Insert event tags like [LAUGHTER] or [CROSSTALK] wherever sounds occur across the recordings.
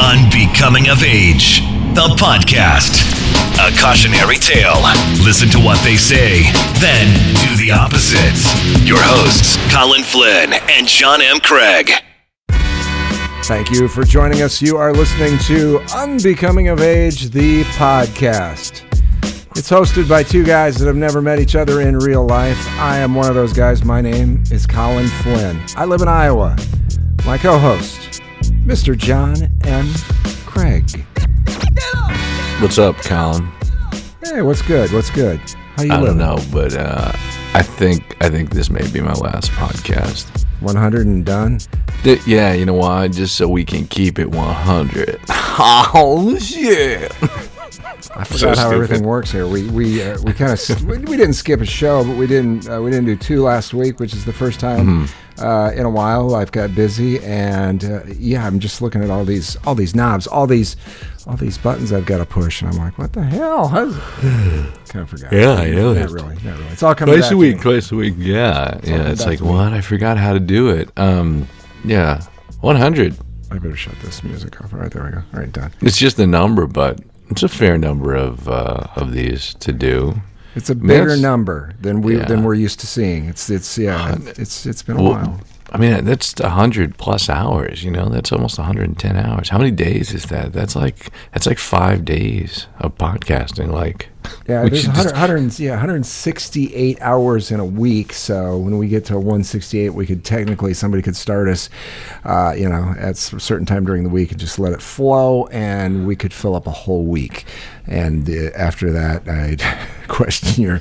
Unbecoming of Age, the podcast. A cautionary tale. Listen to what they say, then do the opposite. Your hosts, Colin Flynn and John M. Craig. Thank you for joining us. You are listening to Unbecoming of Age, the podcast. It's hosted by two guys that have never met each other in real life. I am one of those guys. My name is Colin Flynn. I live in Iowa. My co host, Mr. John M. Craig. What's up, Colin? Hey, what's good? What's good? How you I living? don't know, but uh, I think I think this may be my last podcast. 100 and done? Th- yeah, you know why? Just so we can keep it 100. [LAUGHS] Oh shit! [LAUGHS] I forgot how everything works here. We we uh, we kind of [LAUGHS] we, we didn't skip a show, but we didn't uh, we didn't do two last week, which is the first time uh, in a while. I've got busy, and uh, yeah, I'm just looking at all these all these knobs, all these all these buttons I've got to push, and I'm like, what the hell? How's [SIGHS] kind of forgot. Yeah, I know Not it. really, not really. It's all coming Twice back a week, twice a week. Yeah, yeah. It's like what? I forgot how to do it. Um, yeah, 100. I better shut this music off. All right, there we go. All right, done. It's just a number, but it's a fair number of uh, of these to do. It's a bigger that's- number than we Yeah. than we're used to seeing. It's it's yeah, uh, it's it's been a Well, while. I mean, that's a hundred plus hours. You know, that's almost 110 hours. How many days is that? That's like that's like five days of podcasting. Like, Yeah, [LAUGHS] there's 100, just- 100 yeah, 168 hours in a week. So when we get to 168, we could technically somebody could start us, uh, you know, at a certain time during the week and just let it flow, and we could fill up a whole week. And uh, after that, I'd [LAUGHS] question your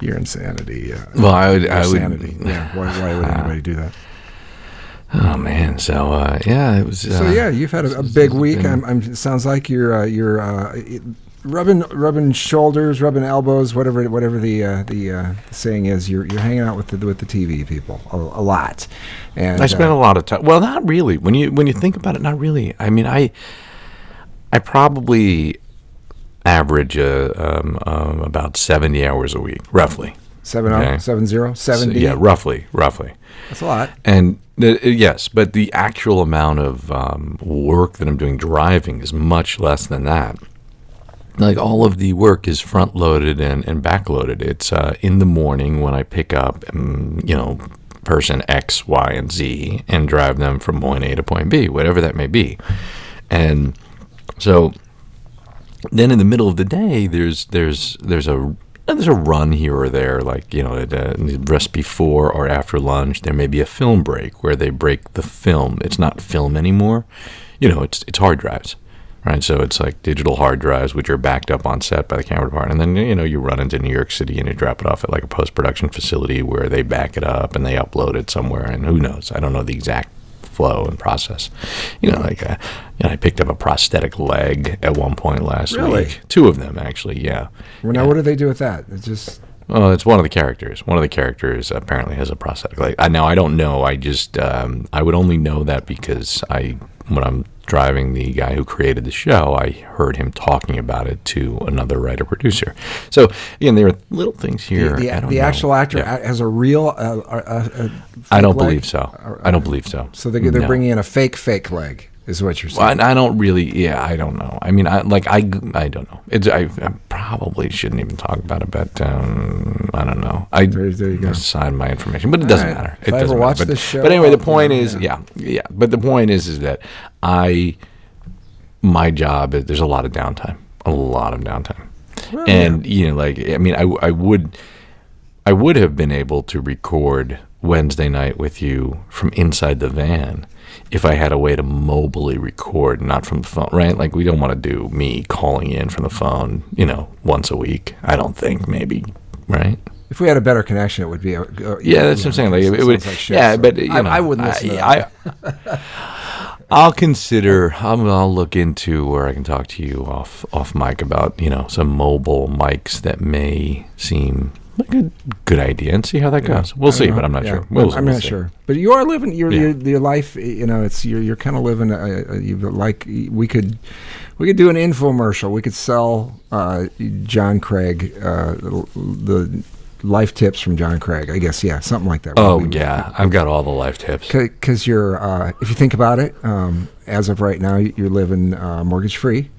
your insanity. Uh, Well, I would- I would- sanity. Yeah, why, why would anybody do that? Oh man. So uh, yeah, it was. So uh, yeah, you've had a, a big week. been- I'm, I'm, it sounds like you're uh, you're uh, rubbing rubbing shoulders, rubbing elbows, whatever whatever the uh, the uh, saying is. You're you're hanging out with the with the TV people a, a lot, and I spent uh, a lot of time. Well, not really. When you when you think about it, not really. I mean, I I probably average uh, um, um, about 70 hours a week, roughly. Seven oh, okay. seven zero So, yeah, roughly, roughly. that's a lot. And uh, yes, but the actual amount of um, work that I'm doing driving is much less than that. Like all of the work is front loaded and, and back loaded. It's uh, in the morning when I pick up, um, you know, person X, Y, and Z and drive them from point A to point B, whatever that may be. And so then in the middle of the day, there's there's there's a there's a run here or there, like you know, at, uh, just before or after lunch. There may be a film break where they break the film. It's not film anymore. You know, it's it's hard drives, right? So it's like digital hard drives, which are backed up on set by the camera department, and then you know you run into New York City and you drop it off at like a post production facility where they back it up and they upload it somewhere, and who knows? I don't know the exact flow and process. You know, like uh, you know, I picked up a prosthetic leg at one point last Really? week. Two of them actually. Yeah. Well, now Yeah. what do they do with that? It's just Well, it's one of the characters. One of the characters apparently has a prosthetic leg. I, now I don't know. I just um, I would only know that because I when I'm driving the guy who created the show, I heard him talking about it to another writer producer. So again, there are little things here. the, I don't the know. actual actor Yeah. has a real. Uh, I don't leg? believe so. I don't believe so. So they, they're No. bringing in a fake fake leg, is what you're Well, saying. I, I don't really. Yeah, I don't know. I mean, I like I. I don't know. It's I, I probably shouldn't even talk about it, but um, I don't know. I There- there you go. aside my information, but it doesn't right. matter. If it I ever doesn't watch matter. But, show, but anyway, the point yeah, is, yeah. yeah. yeah, But the point is, is that I, my job is there's a lot of downtime, a lot of downtime, Well, and you know, like I mean, I I would, I would have been able to record Wednesday night with you from inside the van if I had a way to mobily record, not from the phone, right? Like we don't want to do me calling in from the phone, you know, once a week. I don't think maybe, right? If we had a better connection, it would be. A, uh, Yeah, that's what I'm saying. Like it, it would, like shit, yeah, so but you I, know, I wouldn't listen I. I, I'll consider. I'll, I'll look into where I can talk to you off off mic about you know some mobile mics that may seem like a good idea and see how that goes. We'll see, know. but I'm not Yeah. sure. We'll, I'm we'll not see. sure. But you are living your Yeah. your, your life. You know, it's you're you're kind of living. A, a, you like we could we could do an infomercial. We could sell uh, John Craig uh, the, life tips from John Craig. I guess yeah, something like that. Oh We- yeah, I've got all the life tips. because you're uh, if you think about it um, as of right now, you're living uh, mortgage free.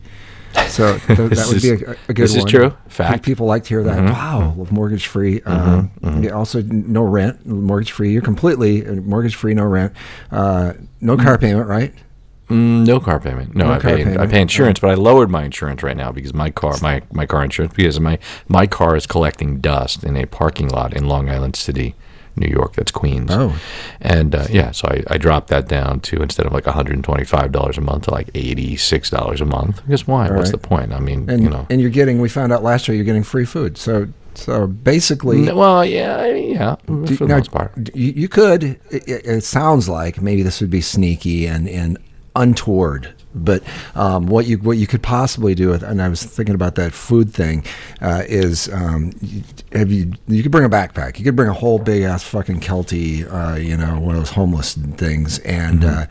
So th- [LAUGHS] that would be a, a good this is true. Fact. Mm-hmm. People like to hear that. Wow, mortgage free. Um, yeah, Also, no rent, mortgage free. You're completely mortgage free, no rent, uh, no car payment, right? Mm, no car payment. No, No I pay I pay insurance, but I lowered my insurance right now because my car my, my car insurance because my my car is collecting dust in a parking lot in Long Island City, New York. That's Queens. Oh. and uh, yeah, so I, I dropped that down to instead of like one hundred and twenty five dollars a month to like eighty six dollars a month. Because why? What's the point? I mean, And you know. and you're getting. We found out last year you're getting free food. So so basically, N- well, yeah, yeah, Do- for the now, most part. You, you could. It, it, it sounds like maybe this would be sneaky and, and untoward. But um, what you what you could possibly do with, and I was thinking about that food thing, uh, is um, you, have you you could bring a backpack. You could bring a whole big ass fucking Kelty, uh, you know, one of those homeless things, and uh,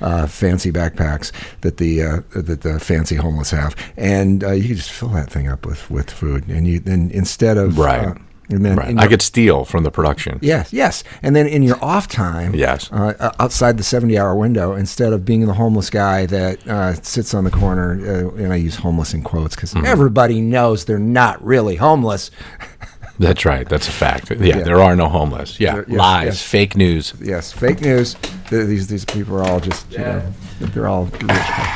uh, fancy backpacks that the uh, that the fancy homeless have, and uh, you could just fill that thing up with, with food, and you then instead of Right. Uh, and then Right. in I could steal from the production. Yes, yes. And then in your off time, Yes. uh, uh, outside the 70 hour window, instead of being the homeless guy that uh, sits on the corner, uh, and I use homeless in quotes because Mm-hmm. everybody knows they're not really homeless. [LAUGHS] That's right. That's a fact. Yeah, Yeah. there are no homeless. Yeah, There- yes, lies, yes. fake news. Yes, fake news. These these people are all just, you know, they're all rich.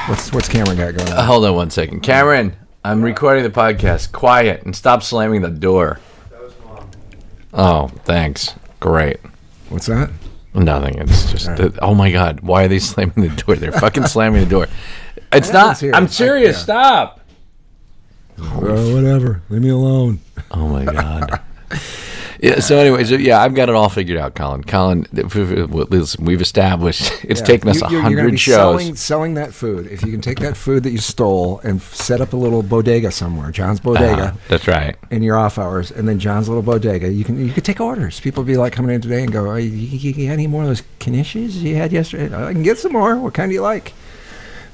What's, what's Cameron got going Uh, on? hold on one second. Cameron, I'm recording the podcast. Quiet and stop slamming the door. Oh, thanks. Great. What's that? Nothing. It's just, that- oh my God. Why are they [LAUGHS] slamming the door? They're fucking slamming the door. It's happens not. I'm I- serious. yeah. Stop. Oh, whatever. Leave me alone. Oh my God. [LAUGHS] Yeah. So, anyways, yeah, I've got it all figured out, Colin. Colin, th- f- f- listen, we've established [LAUGHS] it's Yeah. taken us You- a you're- you're gonna hundred shows. Selling, selling that food. If you can take that food that you stole and set up a little bodega somewhere, John's Bodega. Uh-huh. That's right. in your off hours, and then John's little bodega. You can you could take orders. People be like coming in today and go, oh, you, you, you got any more of those knishes you had yesterday? I can get some more. What kind do you like?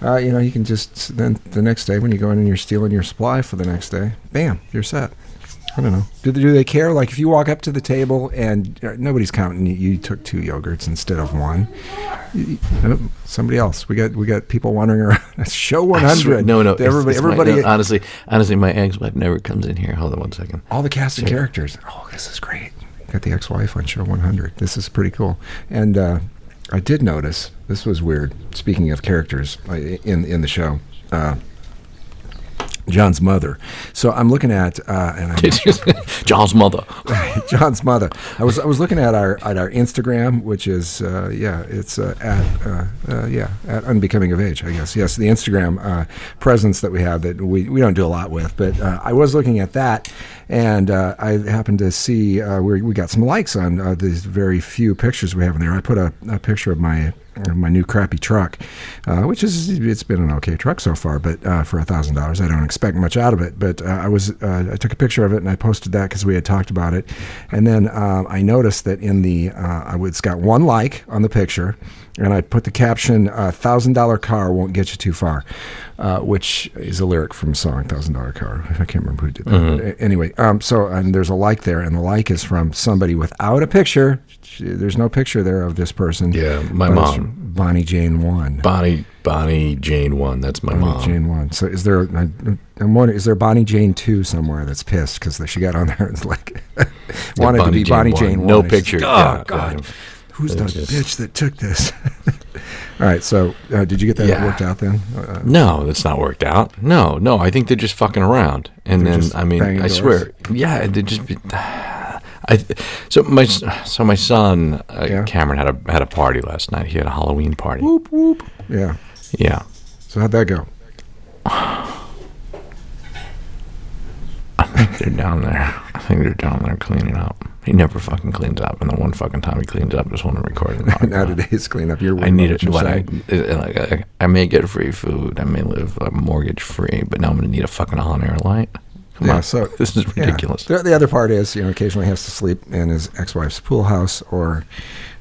Uh, you know, you can just then the next day when you go in and you're stealing your supply for the next day, bam, you're set. I don't know. Do they, do they care? Like if you walk up to the table and uh, nobody's counting, you, you took two yogurts instead of one. You- you- somebody else. We got we got people wandering around. [LAUGHS] Show one hundred. No, no. Everybody, it's my- everybody. no, honestly, honestly, my ex-wife never comes in here. Hold on one second. all the cast and characters. Oh, this is great. Got the ex-wife on show 100. This is pretty cool. And uh, I did notice this was weird. Speaking of characters uh, in in the show, uh, John's mother. So I'm looking at uh, and I'm John's mother. [LAUGHS] John's mother. I was I was looking at our at our Instagram, which is uh, yeah, it's uh, at uh, uh, yeah at unbecoming of age, I guess. Yes, the Instagram uh, presence that we have that we, we don't do a lot with, but uh, I was looking at that, and uh, I happened to see uh, we we got some likes on uh, these very few pictures we have in there. I put a, a picture of my my new crappy truck, uh, which is it's been an okay truck so far, but uh, for a thousand dollars, I don't expect much out of it. But uh, I was uh, I took a picture of it and I posted that because we had talked about it, and then uh, I noticed that in the uh, I would- it's got one like on the picture, and I put the caption "A thousand dollar car won't get you too far," uh, which is a lyric from a song "Thousand Dollar Car." I can't remember who did that. But a- anyway, um, so and there's a like there, and the like is from somebody without a picture. There's no picture there of this person. Yeah, my mom. Bonnie Jane one. Bonnie Bonnie Jane one. That's my Bonnie mom. Jane one. So is there? I, I'm wondering, is there Bonnie Jane two somewhere that's pissed because she got on there? and like wanted to be Jane Bonnie. Jane one. No just, picture. Oh Yeah, God, yeah. who's the just- bitch that took this? [LAUGHS] All right. So uh, did you get that Yeah. worked out then? Uh, No, that's not worked out. No, no. I think they're just fucking around. And then I mean, I doors? swear, yeah, they just. [SIGHS] I so my so my son uh, Yeah. Cameron had a had a party last night. He had a Halloween party. whoop whoop. Yeah. Yeah. So how'd that go? I think they're down there. I think they're down there cleaning up. He never fucking cleans up, and the one fucking time he cleans up is when I'm recording. the [LAUGHS] now today's cleanup. You're I need it. What I, I I may get free food. I may live uh, mortgage free, but now I'm gonna need a fucking on air light. Come Yeah, on, so [LAUGHS] this is yeah. ridiculous. The, the other part is, you know, occasionally has to sleep in his ex-wife's pool house or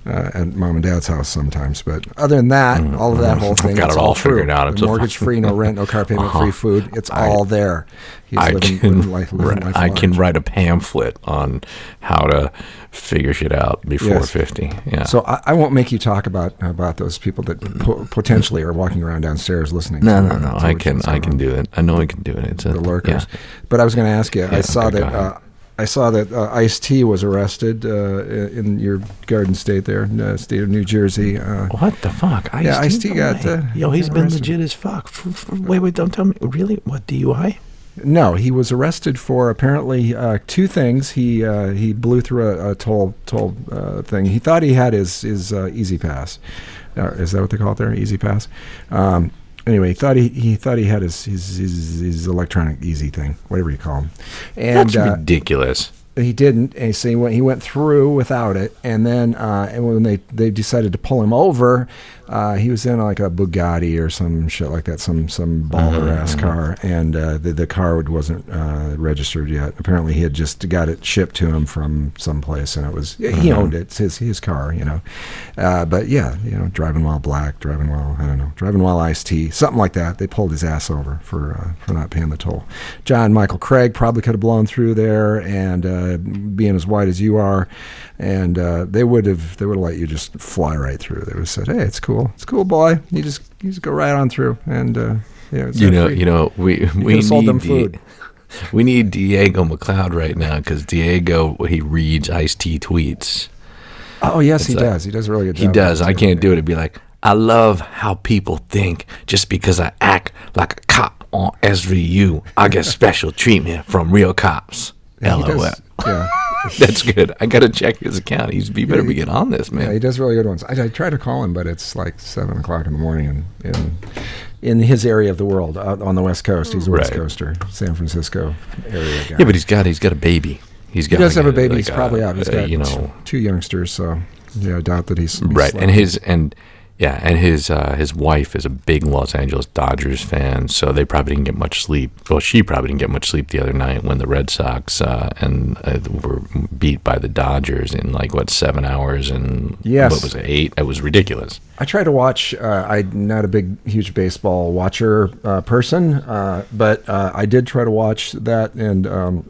uh, at mom and dad's house sometimes. But other than that, all of that whole thing, Mm-hmm. Got it all true. figured out. Mortgage free, no rent, no car [LAUGHS] payment, free food. It's all there. He's I living, can, living life, living life I can write a pamphlet on how to figure shit out before Yes. 50. Yeah. So I, I won't make you talk about about those people that po- potentially are walking around downstairs listening. no, to, no, no. I can, I can do it. I know I can do it. It's a, the lurkers. yeah. But I was going to ask you. I saw okay, that. I saw that uh, Ice T was arrested uh, in your Garden State there, in the state of New Jersey. Uh, What the fuck? Ice Yeah, Ice-T got, way. uh, Yo, he's been arrested. legit as fuck. Wait, wait, don't tell me. Really? What DUI? no, he was arrested for apparently uh, two things. He uh, he blew through a, a toll toll uh, thing. He thought he had his his uh, E-ZPass. Uh, is that what they call it there? E-ZPass. Um, anyway, he thought he, he thought he had his his, his his electronic Easy thing, whatever you call him. And That's uh, ridiculous. he didn't, and so he went, he went through without it. And then, uh, and when they, they decided to pull him over, uh, he was in like a Bugatti or some shit like that, some some baller ass car, and uh, the the car wasn't uh, registered yet. Apparently, he had just got it shipped to him from someplace, and it was he owned it. It's his his car, you know. Uh, but yeah, you know, driving while black, driving while I don't know, driving while iced tea, something like that. They pulled his ass over for uh, for not paying the toll. John Michael Craig probably could have blown through there, and uh, being as white as you are, and uh, they would have they would have let you just fly right through. They would have said, "Hey, it's cool, it's cool, boy. You just you just go right on through." And uh, yeah, it's You know, free. you know, we we need sold them food. [LAUGHS] we need Diego McLeod right now because Diego he reads Ice T tweets. oh yes, he like- does. He does a really good job. He does. I can't do it. It'd be like, I love how people think just because I act like a cop on SVU, I get special [LAUGHS] treatment from real cops. Yeah, LOL. does- yeah. [LAUGHS] That's good. I got to check his account. He's he better be getting on this, man. Yeah, he does really good ones. I, I try to call him, but it's like seven o'clock in the morning in in, in his area of the world, out on the West Coast. He's a West Right. Coaster, San Francisco area guy. Yeah, but he's got he's got a baby. He's got he does like have a baby. he's like probably out. He's uh, got you know two youngsters, so yeah, I doubt that he's, he's right and his and yeah and his uh, his wife is a big los angeles dodgers fan so they probably didn't get much sleep well she probably didn't get much sleep the other night when the red sox uh, and uh, were beat by the dodgers in like what seven hours and Yes. what was it eight it was ridiculous I try to watch. Uh, I'm not a big, huge baseball watcher uh, person, uh, but uh, I did try to watch that, and um,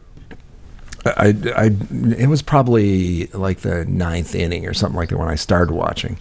I, I, it was probably like the ninth inning or something like that when I started watching,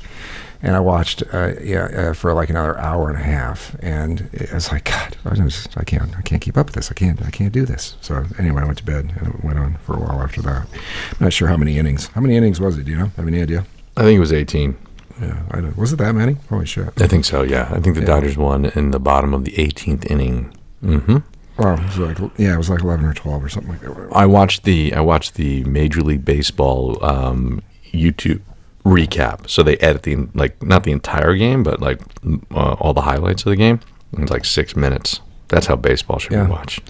and I watched, uh, yeah, uh, for like another hour and a half, and it was like, God, I, just, I can't, I can't keep up with this. I can't, I can't do this. So anyway, I went to bed, and it went on for a while after that. I'm not sure how many innings. How many innings was it? Do you know? Have any idea? i think it was 18 Yeah, I don't. Was it that many? Holy shit! i think so yeah i think the Yeah. dodgers won in the bottom of the 18th inning Mm-hmm. Well, it was like yeah, it was like eleven or twelve or something like that. I watched the I watched the Major League Baseball um, YouTube recap. So they edit the like not the entire game, but like uh, all the highlights of the game. It's like six minutes. That's how baseball should Yeah. be watched.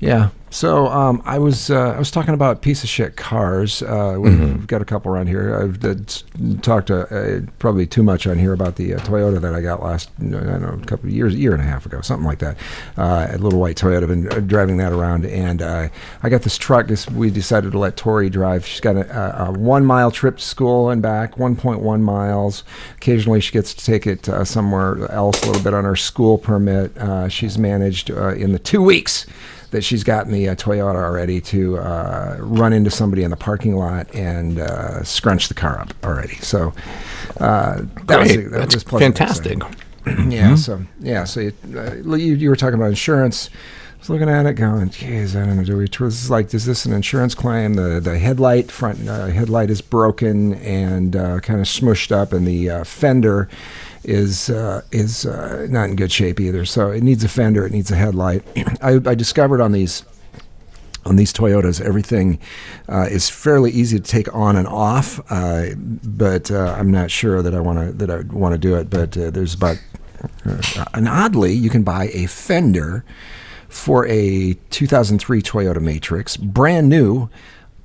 Yeah. So um, I was uh, I was talking about piece of shit cars. Uh, we've Mm-hmm. got a couple around here. I've uh, talked uh, probably too much on here about the uh, Toyota that I got last I don't know a couple of years, year and a half ago, something like that. Uh, a little white Toyota. I've been driving that around, and uh, I got this truck. This we decided to let Tori drive. She's got a, a, a one mile trip to school and back, 1.1 miles. Occasionally, she gets to take it uh, somewhere else a little bit on her school permit. Uh, she's managed uh, in the two weeks that she's gotten the uh, Toyota already to uh, run into somebody in the parking lot and uh, scrunch the car up already. So uh, that was, that That's was fantastic. say. yeah. So yeah. So you, uh, you, you were talking about insurance. I was looking at it, going, "Geez, I don't know. Do we? This is like, is this an insurance claim? The the headlight front uh, headlight is broken and uh, kind of smushed up, and the uh, fender is uh, is uh, not in good shape either. So it needs a fender. It needs a headlight. [CLEARS THROAT] I, I discovered on these on these Toyotas, everything uh, is fairly easy to take on and off, uh, but uh, I'm not sure that I want to that I want to do it. But uh, there's about and oddly, you can buy a fender for a 2003 Toyota Matrix, brand new,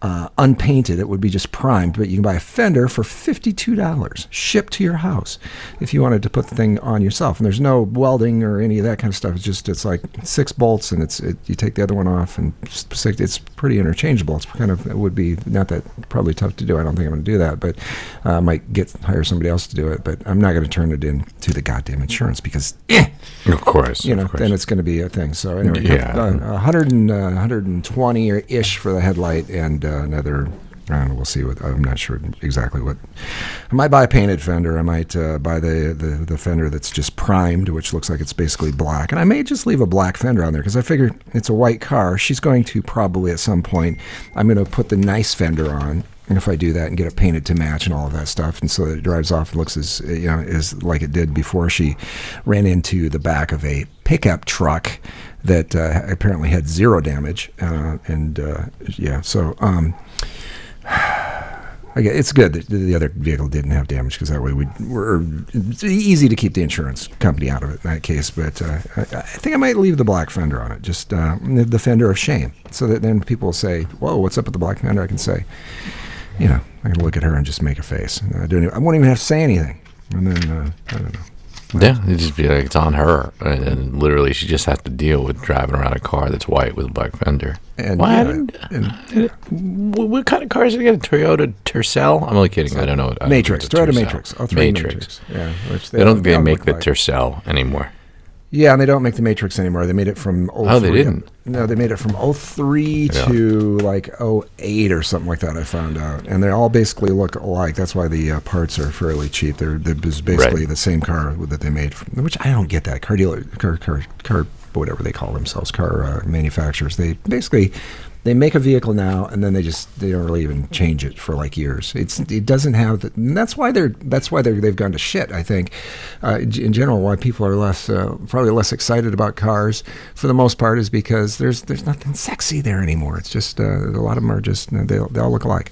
uh, unpainted. It would be just primed, but you can buy a fender for $52 shipped to your house if you wanted to put the thing on yourself. And there's no welding or any of that kind of stuff. It's just, it's like six bolts and it's, it, you take the other one off and six, it's pretty interchangeable. It's kind of, it would be not that probably tough to do. I don't think I'm going to do that, but uh, I might get, hire somebody else to do it, but I'm not going to turn it in to the goddamn insurance because, eh, Of course. you know, course. then it's going to be a thing. So anyway, Yeah. uh, 100 and, uh, 120 or ish for the headlight, and uh, another. I don't know. We'll see what. I'm not sure exactly what. I might buy a painted fender. I might uh, buy the, the the fender that's just primed, which looks like it's basically black, and I may just leave a black fender on there because I figure it's a white car. She's going to probably at some point. I'm going to put the nice fender on, and if I do that and get it painted to match and all of that stuff, and so that it drives off and looks as you know as like it did before she ran into the back of a pickup truck that uh, apparently had zero damage, uh, and uh, yeah, so um, [SIGHS] it's good that the other vehicle didn't have damage because that way we we're it's easy to keep the insurance company out of it in that case. But uh, I, I think I might leave the black fender on it, just uh, the fender of shame, so that then people say, "Whoa, what's up with the black fender?" I can say, you know, I can look at her and just make a face. I don't. Even, I won't even have to say anything, and then I don't know. Yeah, it'd just be like it's on her, and, and literally she just has to deal with driving around a car that's white with a black fender. And, Why yeah, and What, what kind of cars did you get? A Toyota Tercel? I'm only kidding. I don't know. I don't know Matrix, Toyota Matrix, Matrix. Matrix. Yeah, which They don't think they make the like. Tercel anymore. Yeah, and they don't make the Matrix anymore. They made it from 03. Oh, they didn't? No, they made it from 03 Yeah. to like 08 or something like that. I found out, and they all basically look alike. That's why the uh, parts are fairly cheap. They're, they're basically Right. the same car that they made. From, which I don't get that car dealer, car, car, car, whatever they call themselves, car uh, manufacturers. They basically they make a vehicle now, and then they just they don't really even change it for like years. It's it doesn't have the, and that's why they're that's why they're, they've gone to shit. I think uh, in general why people are less uh, probably less excited about cars for the most part is because there's there's nothing sexy there anymore. It's just uh, a lot of them are just they they all look alike.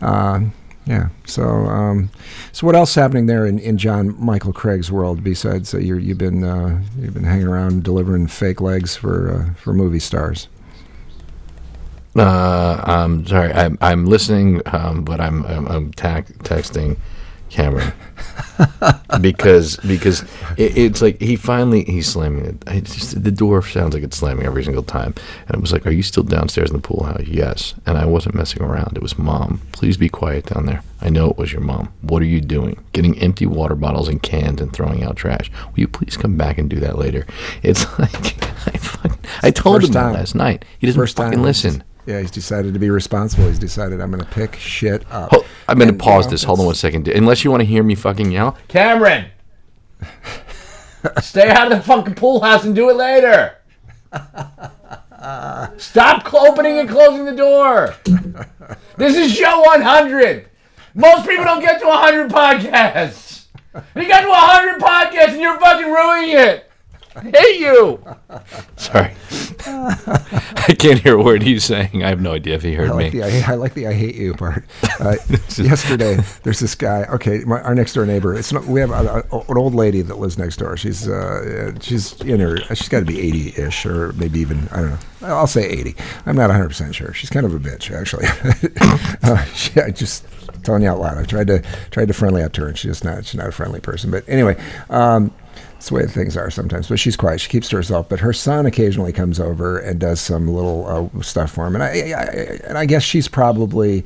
Um, yeah. So, um, so what else is happening there in, in John Michael Craig's world besides uh, you're, you've been uh, you've been hanging around delivering fake legs for uh, for movie stars? Uh, I'm sorry. I'm, I'm listening, um, but I'm I'm, I'm tac- texting Cameron because because it, it's like he finally he's slamming it. It's just, the door sounds like it's slamming every single time, and it was like, "Are you still downstairs in the pool house?" Yes, and I wasn't messing around. It was mom. Please be quiet down there. I know it was your mom. What are you doing? Getting empty water bottles and cans and throwing out trash. Will you please come back and do that later? It's [LAUGHS] like I, fucking, I told First him that time. last night. He doesn't First fucking listen. Yeah, he's decided to be responsible. He's decided I'm going to pick shit up. Hold, I'm going to And, you pause know, this. Hold on one second. Unless you want to hear me fucking yell. Cameron! [LAUGHS] Stay out of the fucking pool house and do it later. Stop opening and closing the door. This is show 100. Most people don't get to 100 podcasts. You got to 100 podcasts and you're fucking ruining it. I hate you. [LAUGHS] Sorry. [LAUGHS] I can't hear a word he's saying. I have no idea if he heard I like me. the I, I like the I hate you part. Uh, [LAUGHS] yesterday, there's this guy. Okay, my, our next door neighbor. It's not. We have a, a, an old lady that lives next door. She's uh, she's in her. She's got to be 80-ish, or maybe even I don't know. I'll say 80. I'm not 100 percent sure. She's kind of a bitch, actually. [LAUGHS] uh, she, I just telling you out loud. I tried to tried to friendly up to her, and she's just not. She's not a friendly person. But anyway. Um, it's the way things are sometimes. But she's quiet. She keeps to herself. But her son occasionally comes over and does some little uh, stuff for him. And I, I, and I guess she's probably,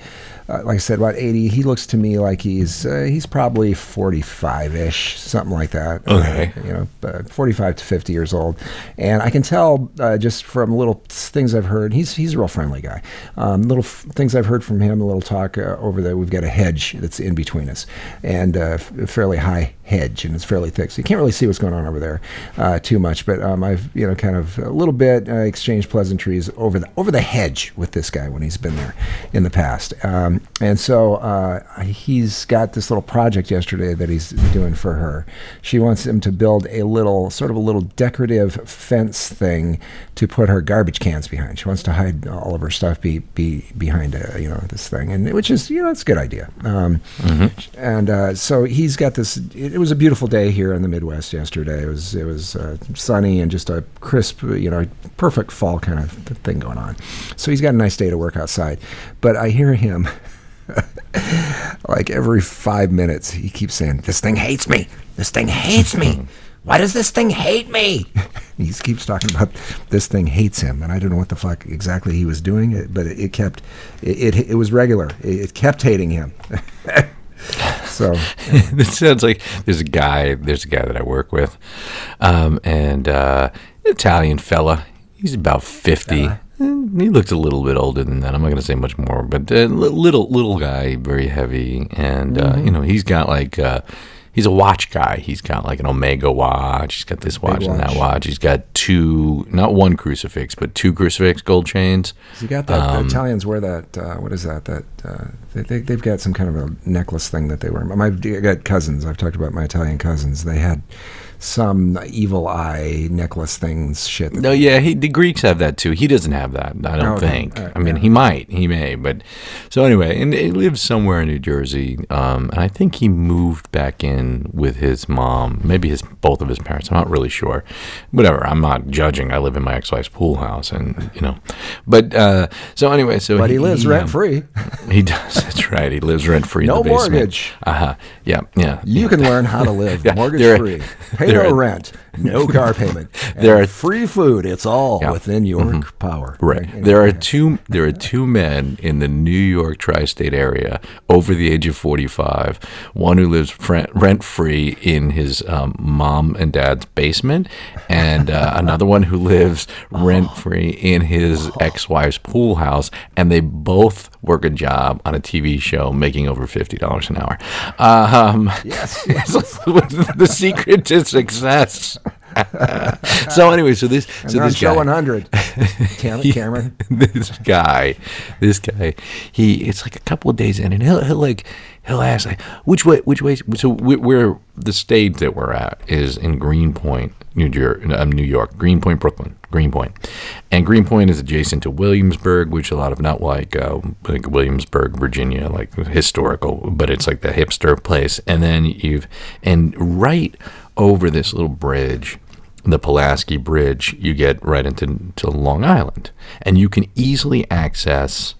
uh, like I said, about eighty. He looks to me like he's uh, he's probably forty-five ish, something like that. Okay. Uh, you know, uh, forty-five to fifty years old. And I can tell uh, just from little things I've heard. He's he's a real friendly guy. Um, little f- things I've heard from him. A little talk uh, over there. We've got a hedge that's in between us, and uh, a fairly high hedge, and it's fairly thick, so you can't really see what's going on over there uh, too much. But um, I've you know kind of a little bit uh, exchanged pleasantries over the over the hedge with this guy when he's been there in the past. Um, and so uh, he's got this little project yesterday that he's doing for her. She wants him to build a little sort of a little decorative fence thing to put her garbage cans behind. She wants to hide all of her stuff be, be behind a, you know this thing, and which is you know it's a good idea. Um, And uh, so he's got this. It it was a beautiful day here in the Midwest yesterday. It was it was uh, sunny and just a crisp, you know, perfect fall kind of thing going on. So he's got a nice day to work outside. But I hear him [LAUGHS] like every five minutes, he keeps saying, "This thing hates me. This thing hates me." Why does this thing hate me? [LAUGHS] he keeps talking about this thing hates him, and I don't know what the fuck exactly he was doing, but it, kept, it, it, it was regular. It kept hating him. [LAUGHS] so [LAUGHS] this sounds like there's a guy. There's a guy that I work with, um, and uh, Italian fella. He's about fifty. Fella. He looks a little bit older than that. I'm not going to say much more, but uh, little little guy, very heavy, and uh, Mm-hmm. you know he's got like uh, he's a watch guy. He's got like an Omega watch. He's got this watch, and that watch. watch. He's got two, not one crucifix, but two crucifix gold chains. he got that. Um, the Italians wear that. Uh, what is that? That uh, they, they, they've got some kind of a necklace thing that they wear. My I got cousins. I've talked about my Italian cousins. They had some evil eye necklace things. Shit. No, yeah, he, the Greeks have that too. He doesn't have that, I don't Okay. think. Right, I mean, yeah. he might, he may, but so anyway, and he lives somewhere in New Jersey, um, and I think he moved back in with his mom, maybe his both of his parents. I'm not really sure. Whatever. I'm not judging. I live in my ex-wife's pool house, and you know, but uh, so anyway, so But he lives um, rent free. [LAUGHS] He does. That's right. He lives rent free. No in the basement. mortgage. Uh huh. Yeah. Yeah. You can learn how to live [LAUGHS] Yeah, mortgage free. No are- rent, no [LAUGHS] car payment, There are- free food. It's all Yeah. within your power. Right. Anyway, There are two. There are two men in the New York tri-state area over the age of forty-five. One who lives rent free in his um, mom and dad's basement, and uh, another one who lives rent free in his ex-wife's pool house. And they both work a job on a TV show, making over fifty dollars an hour. Um, Yes. [LAUGHS] the secret to success. [LAUGHS] so anyway, so this And so this show guy, 100. Damn it, [LAUGHS] Cameron. [LAUGHS] this guy, this guy, he it's like a couple of days in, and he'll he'll like he'll ask like which way which way. So we- we're the stage that we're at is in Greenpoint, New Jersey, um, New York, Greenpoint, Brooklyn, Greenpoint, and Greenpoint is adjacent to Williamsburg, which a lot of not like uh, like Williamsburg, Virginia, like historical, but it's like the hipster place. And then you've and right over this little bridge the Pulaski Bridge, you get right into to Long Island, and you can easily access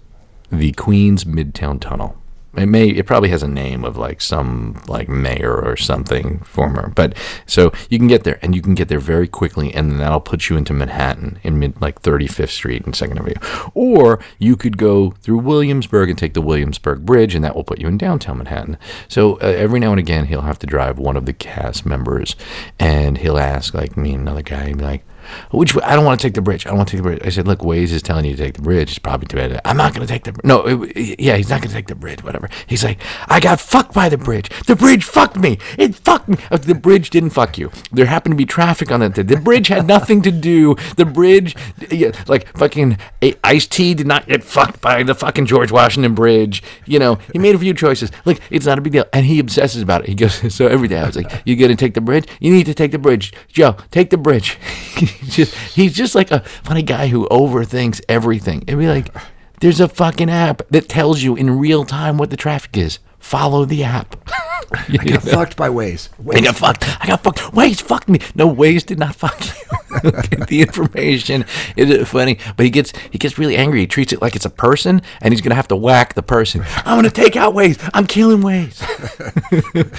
the Queens Midtown Tunnel. It may, it probably has a name of like some like mayor or something former, but so you can get there, and you can get there very quickly, and that'll put you into Manhattan in mid like 35th Street and Second Avenue, or you could go through Williamsburg and take the Williamsburg Bridge, and that will put you in downtown Manhattan. So uh, every now and again, he'll have to drive one of the cast members, and he'll ask like me and another guy, like, "Which way? I don't want to take the bridge. I don't want to take the bridge." I said, "Look, Waze is telling you to take the bridge. It's probably too bad. I'm not going to take the. No, it, yeah, he's not going to take the bridge. Whatever." He's like, "I got fucked by the bridge. The bridge fucked me. It fucked me. Uh, The bridge didn't fuck you. There happened to be traffic on it. The bridge had nothing to do. The bridge, yeah, like fucking Ice T did not get fucked by the fucking George Washington Bridge. You know, he made a few choices. Look, it's not a big deal. And he obsesses about it. He goes, [LAUGHS] so every day I was like, you going to take the bridge? You need to take the bridge. Joe, take the bridge. [LAUGHS] he's, [LAUGHS] just, he's just like a funny guy who overthinks everything. It'd be like, there's a fucking app that tells you in real time what the traffic is. Follow the app. [LAUGHS] I got [LAUGHS] fucked by Waze. I got fucked. I got fucked. Waze fucked me. No, Waze did not fuck you. [LAUGHS] Get the information is funny, but he gets he gets really angry. He treats it like it's a person, and he's gonna have to whack the person. I'm gonna take out Waze. I'm killing Waze.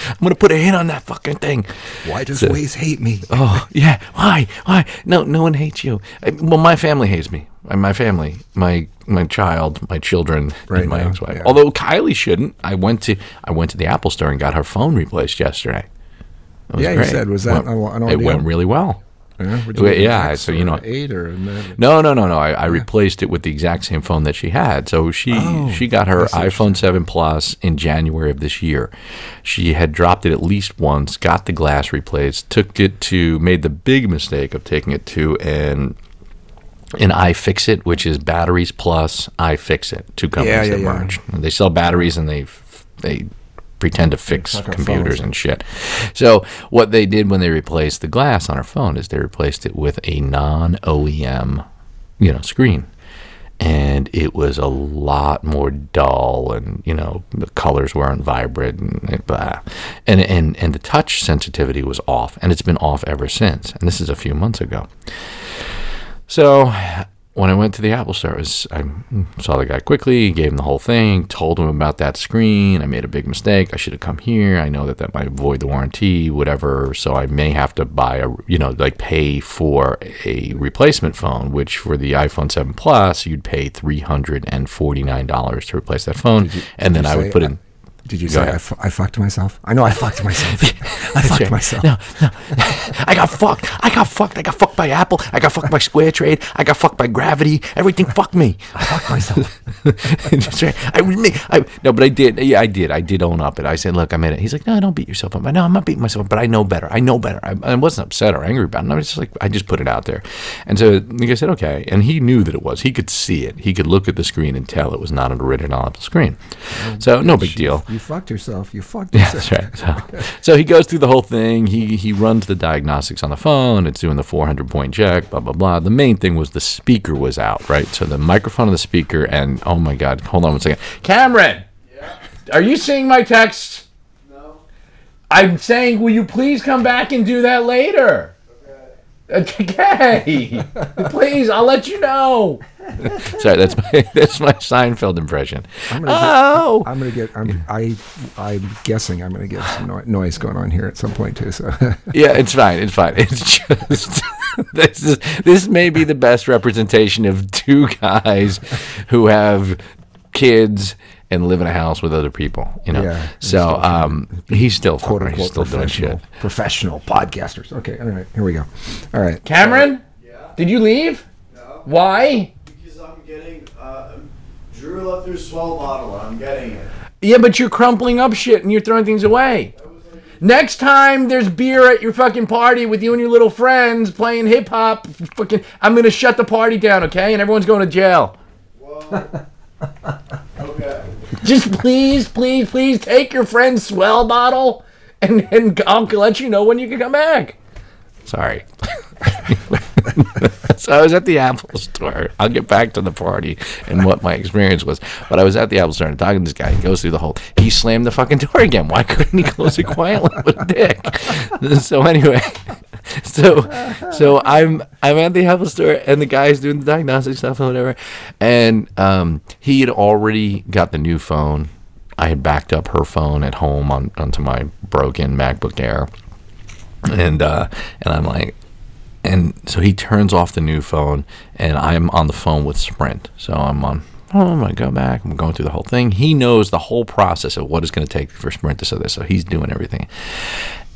I'm gonna put a hit on that fucking thing. Why does Waze hate me? Oh yeah, why? Why? No, no one hates you. I, well, my family hates me. My family, my my child, my children, Right and my now, ex-wife. yeah. Although Kylie shouldn't. I went to I went to the Apple store and got her phone replaced yesterday. Yeah, you said, was that Went- it went really well. Yeah, would Well, get an yeah, so, you know- eight or? No, no, no, no. I, I replaced it with the exact same phone that she had. So she Oh, she got her I see what you're iPhone 7 Plus in January of this year. She had dropped it at least once, got the glass replaced, took it to made the big mistake of taking it to an an iFixit, which is batteries plus iFixit, two companies Yeah, yeah, that yeah. merge. They sell batteries and they they pretend to fix our computers and shit. So what they did when they replaced the glass on her phone is they replaced it with a non OEM, you know, screen. and it was a lot more dull and you know the colors weren't vibrant and blah. and and and the touch sensitivity was off and it's been off ever since and this is a few months ago so when I went to the Apple Store, was, I saw the guy quickly, gave him the whole thing, told him about that screen. I made a big mistake. I should have come here. I know that that might void the warranty, whatever. So I may have to buy a, you know, like pay for a replacement phone, which for the iPhone 7 Plus, you'd pay $349 to replace that phone. you- and then I would put in. Did you Go say I, fu- I fucked myself? I know I fucked [LAUGHS] myself. I fucked right. myself. No, no. [LAUGHS] I got fucked. I got fucked. I got fucked by Apple. I got fucked by [LAUGHS] SquareTrade. I got fucked by Gravity. Everything fucked me. I fucked myself. That's right. I, I no, but I did. Yeah, I did. I did own up it. I said, "Look, I made it." He's like, "No, don't beat yourself up." I no, I'm not beating myself up, but I know better. I know better. I, I wasn't upset or angry about it. I was just like, I just put it out there, and so like I said, okay. And he knew that it was. He could see it. He could look at the screen and tell it was not an original Apple screen. Oh, so no big deal. You fucked yourself. You fucked Yeah, that's right. So, so he goes through the whole thing. He he runs the diagnostics on the phone. It's doing the 400 point check. Blah blah blah. The main thing was the speaker was out, right? So the microphone of the speaker, and oh my god, hold on one second, Cameron. Yeah. Are you seeing my text? No. I'm saying, will you please come back and do that later? Okay. [LAUGHS] Okay. [LAUGHS] please, I'll let you know. [LAUGHS] Sorry, that's my [LAUGHS] that's my Seinfeld impression. I'm gonna Oh. I'm gonna get. I'm. I. I'm guessing I'm gonna get some noi- noise going on here at some point too. So [LAUGHS] Yeah, it's fine. It's fine. It's just this is this may be the best representation of two guys who have kids and live in a house with other people. You know. Yeah, so um, he's still quote fine. He's unquote still doing professional shit. professional podcasters. Okay. All right. Here we go. All right. Cameron, Yeah. did you leave? No. Why? Because I'm getting. Uh, Drew left her S'well bottle. I'm getting it. Yeah, but you're crumpling up shit and you're throwing things away. That was like, Next time there's beer at your fucking party with you and your little friends playing hip hop, fucking, I'm gonna shut the party down, okay? And everyone's going to jail. well. okay. Just please, please, please take your friend's S'well bottle, and and I'll let you know when you can come back. Sorry. [LAUGHS] [LAUGHS] [LAUGHS] so I was at the Apple store. I'll get back to the party and what my experience was. But I was at the Apple store and talking to this guy. He goes through the whole. He slammed the fucking door again. Why couldn't he close it quietly with a dick? [LAUGHS] So anyway, [LAUGHS] so so I'm I'm at the Apple store and the guy's doing the diagnostic stuff and whatever, and um, he had already got the new phone. I had backed up her phone at home on onto my broken MacBook Air, and uh, and I'm like, and so he turns off the new phone, and I'm on the phone with Sprint. So I'm on. Oh, I'm gonna go back. I'm going through the whole thing. He knows the whole process of what it's gonna take for Sprint to say this. So he's doing everything.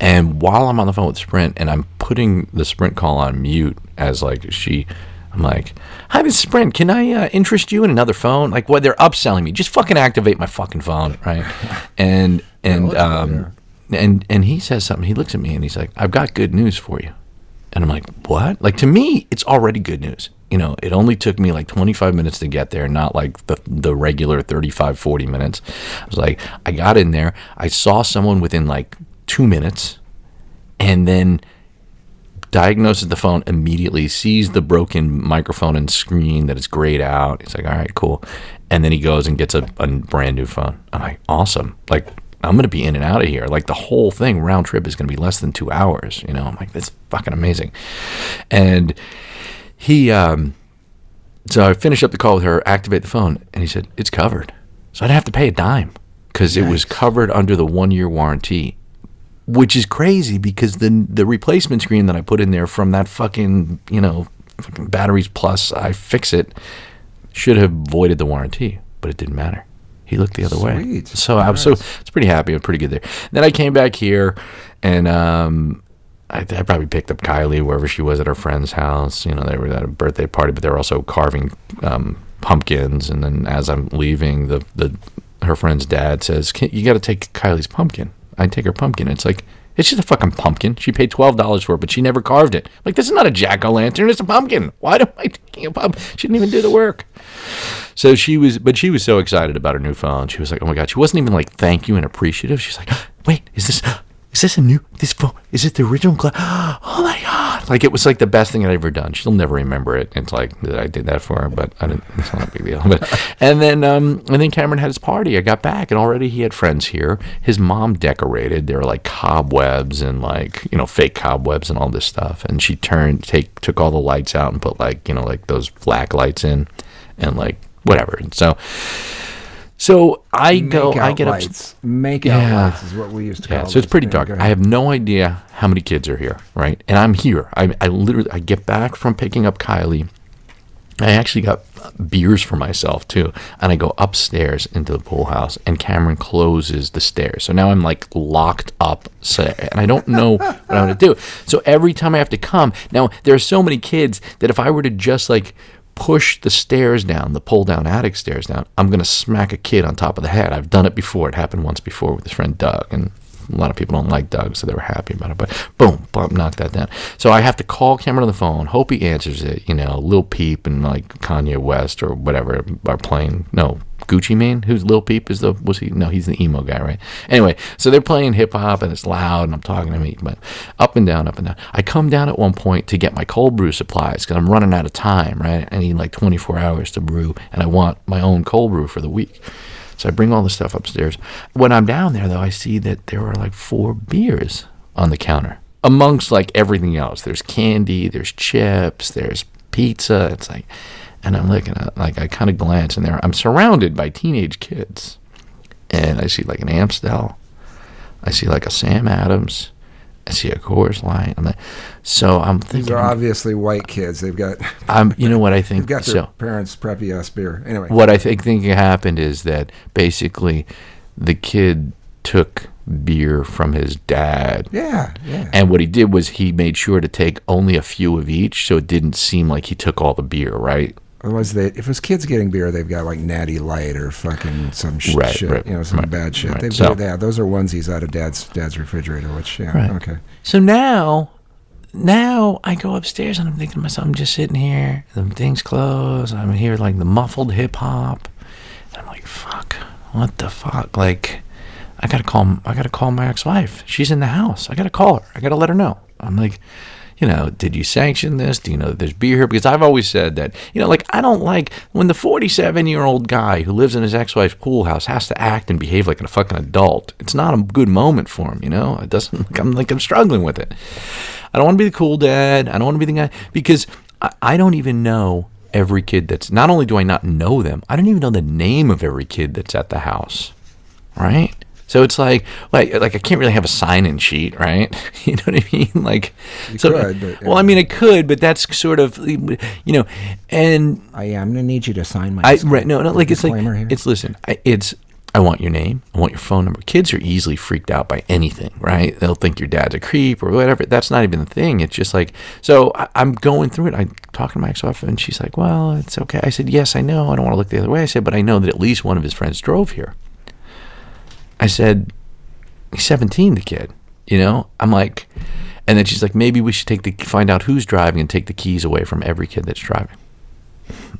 And while I'm on the phone with Sprint, and I'm putting the Sprint call on mute as like she. I'm like, hi, this is Sprint. Can I uh, interest you in another phone? Like, what they're upselling me? Just fucking activate my fucking phone, right? [LAUGHS] And and um, and and he says something. He looks at me and he's like, I've got good news for you. And I'm like, what? Like to me, it's already good news. You know, it only took me like 25 minutes to get there, not like the the regular 35, 40 minutes. I was like, I got in there. I saw someone within like two minutes, and then diagnoses the phone immediately, sees the broken microphone and screen that it's grayed out. He's like, all right, cool. And then he goes and gets a, a brand new phone. I'm like, awesome. Like, I'm going to be in and out of here. Like, the whole thing round trip is going to be less than two hours. You know, I'm like, that's fucking amazing. And he, um, so I finished up the call with her, activate the phone, and he said, it's covered. So I didn't have to pay a dime because it was covered under the one year warranty which is crazy because the the replacement screen that I put in there from that fucking you know fucking batteries plus I fix it should have voided the warranty, but it didn't matter. He looked the other way, Sweet. so I was so it's pretty happy. I'm pretty good there. Then I came back here, and um, I, I probably picked up Kylie wherever she was at her friend's house. You know, they were at a birthday party, but they were also carving um, pumpkins. And then as I'm leaving, the the her friend's dad says, Can, "You got to take Kylie's pumpkin." I take her pumpkin. It's like it's just a fucking pumpkin. She paid twelve dollars for it, but she never carved it. Like this is not a jack o' lantern. It's a pumpkin. Why am I taking a pumpkin? She didn't even do the work. So she was, but she was so excited about her new phone. She was like, "Oh my god!" She wasn't even like thank you and appreciative. She's like, [GASPS] "Wait, is this is this a new this phone? Is it the original glass? [GASPS] Oh my god! Like it was like the best thing I'd ever done. She'll never remember it. It's like that I did that for her, but I didn't. It's not a big deal. [LAUGHS] But and then um and then Cameron had his party. I got back and already he had friends here. His mom decorated. There were like cobwebs and like you know fake cobwebs and all this stuff. And she turned take took all the lights out and put like you know like those black lights in and like whatever. And so. So I go, Make I out get up. lights. Make out Yeah. lights is what we used to call Yeah, so it's pretty Yeah, dark. I have no idea how many kids are here, right? And I'm here. I, I literally, I get back from picking up Kylie. I actually got beers for myself too, and I go upstairs into the pool house, and Cameron closes the stairs. So now I'm like locked up, and I don't know what I'm gonna do. So every time I have to come, now there are so many kids that if I were to just like push the stairs down, the pull down attic stairs down, I'm gonna smack a kid on top of the head. I've done it before. It happened once before with his friend Doug, and a lot of people don't like Doug, so they were happy about it. But boom, bump, knock that down. So I have to call Cameron on the phone, hope he answers it. You know, Lil Peep and like Kanye West or whatever are playing. No, Gucci Mane, who's Lil Peep is the was he? No, he's the emo guy, right? Anyway, so they're playing hip hop and it's loud and I'm talking to me, but up and down, up and down. I come down at one point to get my cold brew supplies because I'm running out of time, right? I need like 24 hours to brew, and I want my own cold brew for the week. So I bring all the stuff upstairs. When I'm down there, though, I see that there are like four beers on the counter amongst like everything else. There's candy, there's chips, there's pizza. It's like, and I'm looking at like I kind of glance in there. I'm surrounded by teenage kids, and I see like an Amstel, I see like a Sam Adams, I see a Coors Light. I'm like, so I'm thinking. These are obviously white kids. They've got [LAUGHS] I'm you know what I think. got their so parents preppy us beer. Anyway, what I think think happened is that basically the kid took beer from his dad. yeah, yeah. And what he did was he made sure to take only a few of each so it didn't seem like he took all the beer, right? Otherwise, they if it's kids getting beer, they've got like Natty Light or fucking some sh- Right, shit, right, you know, some right, bad shit. They've So- yeah, those are onesies out of dad's dad's refrigerator. Which yeah, okay. So now, now I go upstairs and I'm thinking to myself, I'm just sitting here, the thing's closed, I'm here like the muffled hip hop, I'm like, fuck, what the fuck? Like, I gotta call, I gotta call my ex-wife. She's in the house. I gotta call her. I gotta let her know. I'm like, you know, did you sanction this? Do you know that there's beer here? Because I've always said that, you know, like I don't like when the 47 year old guy who lives in his ex wife's pool house has to act and behave like a fucking adult. It's not a good moment for him, you know. It doesn't. [LAUGHS] I'm like I'm struggling with it. I don't want to be the cool dad. I don't want to be the guy because I, I don't even know every kid that's. Not only do I not know them, I don't even know the name of every kid that's at the house, right? So it's like, like, like I can't really have a sign-in sheet, right? [LAUGHS] You know what I mean? [LAUGHS] Like, You so, could, but, well, I mean, I could, but that's sort of, you know, and I am gonna need you to sign my. I right no no like it's like here. it's listen I, it's I want your name I want your phone number. Kids are easily freaked out by anything right? They'll think your dad's a creep or whatever. That's not even the thing. It's just like so I, I'm going through it. I'm talking to my ex-wife and she's like well it's okay. I said yes I know. I don't want to look the other way. I said but I know that at least one of his friends drove here I said he's 17 the kid you know? I'm like and then she's like maybe we should take the find out who's driving and take the keys away from every kid that's driving.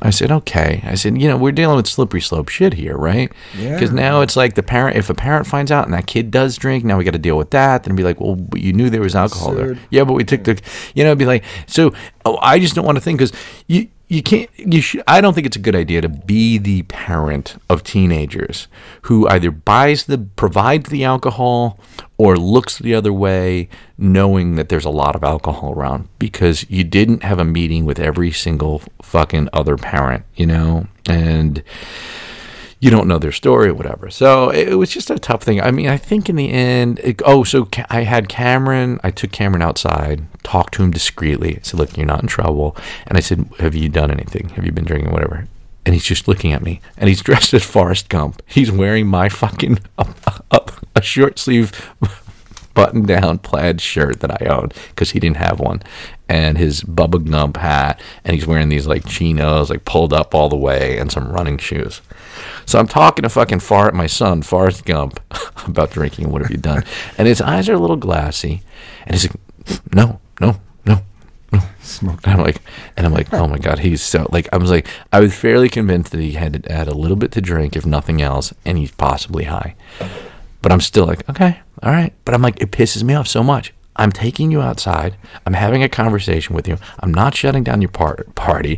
I said okay. I said you know we're dealing with slippery slope shit here right? Yeah. because now it's like the parent if a parent finds out and that kid does drink now we got to deal with that then be like well but you knew there was alcohol there. Yeah but we took the you know be like so oh, i just don't want to think because you you can't you should i don't think it's a good idea to be the parent of teenagers who either buys the provides the alcohol or looks the other way knowing that there's a lot of alcohol around because you didn't have a meeting with every single fucking other parent you know? And you don't know their story or whatever. So it, was just a tough thing. I mean, I think in the end, it, oh, so I had Cameron, I took Cameron outside, talked to him discreetly. I said, look, you're not in trouble. And I said, have you done anything? Have you been drinking, whatever? And he's just looking at me, and he's [LAUGHS] dressed as Forrest Gump. He's wearing my fucking [LAUGHS] a, a, a short sleeve button down plaid shirt that I owned because he didn't have one, and his Bubba Gump hat, and he's wearing these like chinos, like pulled up all the way, and some running shoes. So I'm talking to fucking Far my son, Forrest Gump, [LAUGHS] about drinking. What have you done? And his eyes are a little glassy, and he's like, no, no, no. Smoke. And I'm like, and I'm like, oh my god, he's so like. I was like, I was fairly convinced that he had had a little bit to drink, if nothing else, and he's possibly high. But I'm still like, okay, all right. But I'm like, it pisses me off so much. I'm taking you outside. I'm having a conversation with you. I'm not shutting down your par- party.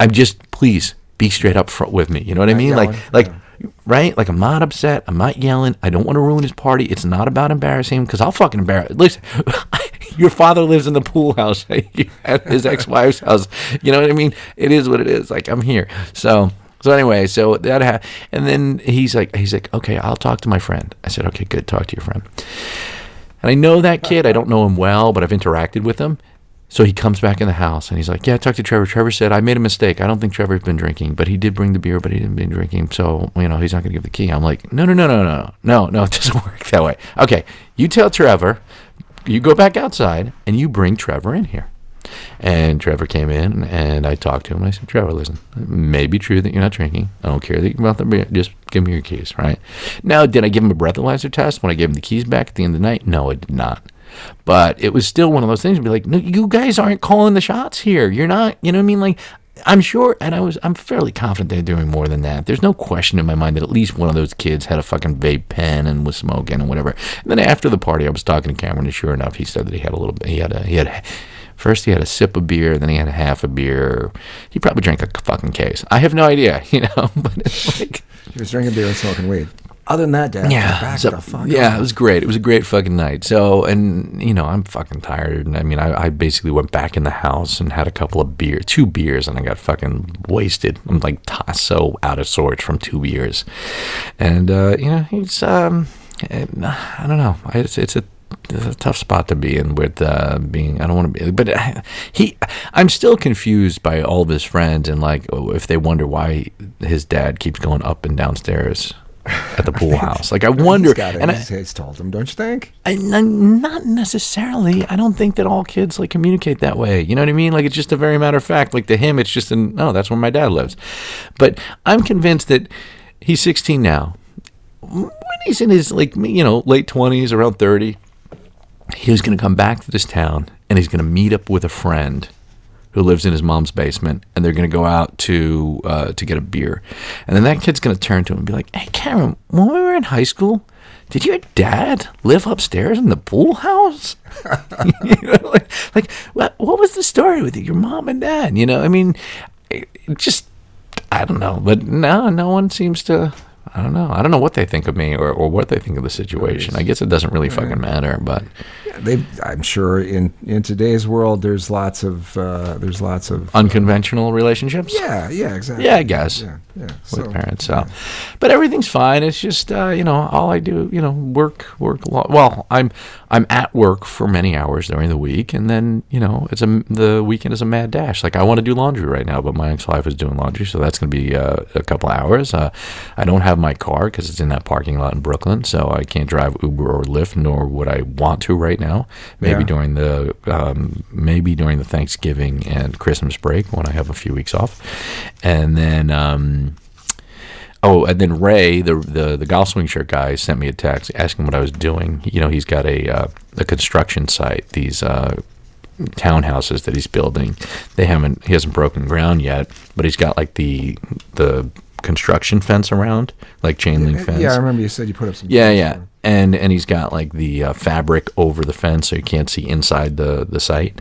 I'm just please be straight up front with me. You know what I mean? Like yelling, like right? Like I'm not upset. I'm not yelling. I don't want to ruin his party. It's not about embarrassing him because I'll fucking embarrass. Listen, [LAUGHS] your father lives in the pool house [LAUGHS] at his ex-wife's house. You know what I mean? It is what it is. Like I'm here. So so anyway, so that ha- and then he's like he's like okay, I'll talk to my friend. I said okay, good. Talk to your friend. And I know that kid. I don't know him well, but I've interacted with him. So he comes back in the house and he's like, "Yeah, I talked to Trevor. Trevor said I made a mistake. I don't think Trevor's been drinking, but he did bring the beer, but he didn't been drinking. So you know, he's not going to give the key." I'm like, "No, no, no, no, no, no, no. It doesn't [LAUGHS] work that way. Okay, you tell Trevor, you go back outside and you bring Trevor in here." And Trevor came in and I talked to him. I said, Trevor, listen, it may be true that you're not drinking. I don't care that you're about the beer. Just give me your keys, right? Now, did I give him a breathalyzer test when I gave him the keys back at the end of the night? No, I did not. But it was still one of those things to be like, no, you guys aren't calling the shots here. You're not, you know what I mean? Like, I'm sure, and I was, I'm fairly confident they're doing more than that. There's no question in my mind that at least one of those kids had a fucking vape pen and was smoking and whatever. And then after the party, I was talking to Cameron, and sure enough, he said that he had a little bit, he had a, he had, first he had a sip of beer, then he had a half a beer. He probably drank a fucking case. I have no idea, [LAUGHS] you know, but it's like, He was drinking beer and smoking weed. Other than that, Dad, yeah, back so- yeah, it was great. It was a great fucking night. So, and you know, I'm fucking tired. And I mean, I, I basically went back in the house and had a couple of beer, two beers, and I got fucking wasted. I'm like so out of sorts from two beers, and uh, you know, it's um, I don't know. It's it's a it's a tough spot to be in with uh, being. I don't want to be, but uh, he. I'm still confused by all of his friends and like oh, if they wonder why his dad keeps going up and downstairs at the [LAUGHS] pool house. Like I wonder, He's got it. and I, he's, he's told him, don't you think? I, n- not necessarily. I don't think that all kids like communicate that way. You know what I mean? Like it's just a very matter of fact. Like to him, it's just an no. That's where my dad lives. But I'm convinced that he's 16 now. When he's in his like you know late 20s, around 30, he's going to come back to this town and he's going to meet up with a friend who lives in his mom's basement, and they're going to go out to uh, to get a beer, and then that kid's going to turn to him and be like, "Hey, Cameron, when we were in high school, did your dad live upstairs in the pool house? [LAUGHS] you know, like, like what, what was the story with your mom and dad? You know, I mean, just I don't know, but no, no one seems to. I don't know. I don't know what they think of me or, or what they think of the situation. I guess it doesn't really fucking matter, but They, I'm sure in in today's world, there's lots of uh, there's lots of unconventional relationships. yeah, yeah, exactly. Yeah, I guess. Yeah, yeah. with So, parents. So, but everything's fine. It's just uh, you know all I do, you know, work, work. a lot. Well, I'm I'm at work for many hours during the week, and then you know it's a the weekend is a mad dash. Like I want to do laundry right now, but my ex-wife is doing laundry, so that's going to be uh, a couple hours. Uh, I don't have my car because it's in that parking lot in Brooklyn, so I can't drive Uber or Lyft, nor would I want to right now. Maybe Yeah. during the um, maybe during the Thanksgiving and Christmas break when I have a few weeks off, and then. Um, Oh, and then Ray, the the the golf swing shirt guy, sent me a text asking what I was doing. You know, he's got a uh, a construction site. These uh, townhouses that he's building. They haven't he hasn't broken ground yet, but he's got like the the construction fence around, like chain link fence. Yeah, I remember you said you put up some. Yeah, yeah. And and he's got like the uh, fabric over the fence so you can't see inside the the site.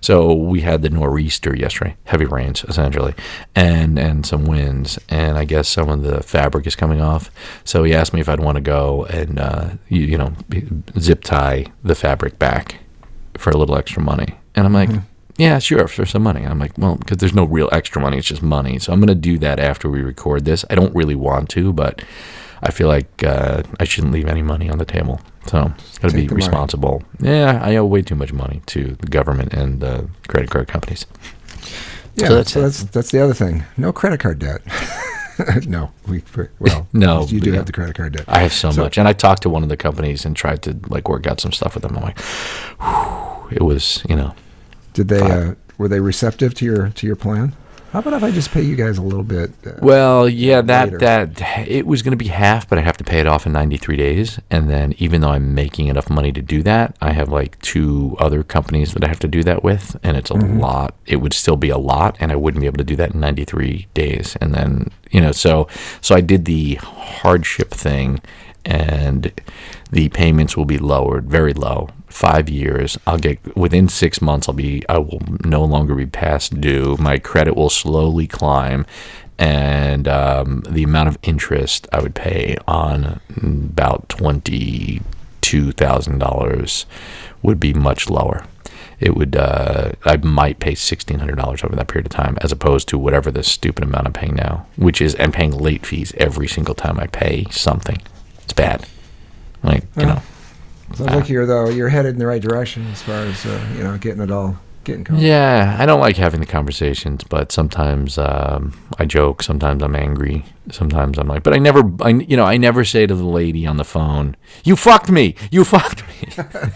So we had the nor'easter yesterday, heavy rains essentially, and and some winds, and I guess some of the fabric is coming off. So he asked me if I'd want to go and uh, you, you know zip tie the fabric back for a little extra money, and I'm like. Yeah, sure, for some money. I'm like, well, because there's no real extra money, it's just money. So I'm going to do that after we record this. I don't really want to, but I feel like uh, I shouldn't leave any money on the table. So got to be the money. responsible. Yeah, I owe way too much money to the government and the credit card companies. Yeah, So that's so that's that's the other thing. No credit card debt. [LAUGHS] no, we well [LAUGHS] No, You do yeah. have the credit card debt. I have so, So- much, and I talked to one of the companies and tried to like work out some stuff with them. I'm like, whew, [SIGHS] it was, you know, Did they uh, were they receptive to your to your plan? How about if I just pay you guys a little bit? Uh, Well, yeah, that later. that it was going to be half, but I have to pay it off in 93 days. And then, even though I'm making enough money to do that, I have like two other companies that I have to do that with, and it's a lot. It would still be a lot, and I wouldn't be able to do that in 93 days. And then, you know, so so I did the hardship thing, and the payments will be lowered very low. Five years, I'll get within six months. I'll be I will no longer be past due. My credit will slowly climb, and um, the amount of interest I would pay on about twenty two thousand dollars would be much lower. It would uh, I might pay sixteen hundred dollars over that period of time, as opposed to whatever the stupid amount I'm paying now, which is I'm paying late fees every single time I pay something. It's bad. Like you know. Sounds like you're though you're headed in the right direction as far as uh, you know getting it all getting covered. Yeah, I don't like having the conversations, but sometimes um, I joke. Sometimes I'm angry. Sometimes I'm like, but I never, I, you know, I never say to the lady on the phone, "You fucked me. You [LAUGHS] fucked me."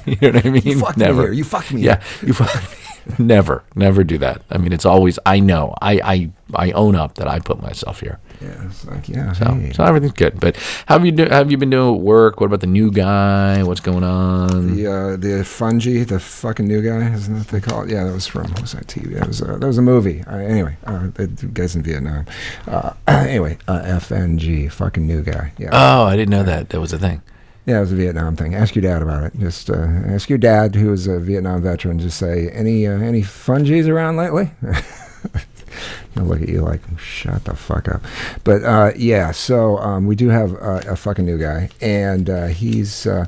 [LAUGHS] you know what I mean? You fucked me never. here. You fucked me Yeah, you fucked me. [LAUGHS] never, never do that. I mean, it's always I know. I I I own up that I put myself here. Yeah, it's like yeah. So, hey. so everything's good. But how have you do, have you been doing work? What about the new guy? What's going on? The uh, the fungi, the fucking new guy, isn't that what they call it? Yeah, that was from what was that TV? That was uh, that was a movie. Uh, anyway, uh, the guys in Vietnam. Uh, [CLEARS THROAT] anyway, uh, FNG, fucking new guy. Yeah, Oh, I didn't know that. That was a thing. yeah, it was a Vietnam thing. Ask your dad about it. Just uh, ask your dad, who is a Vietnam veteran. Just say any uh, any fungis around lately. [LAUGHS] He'll look at you like, shut the fuck up. But uh, yeah, so um, we do have a fucking new guy, and uh, he's uh,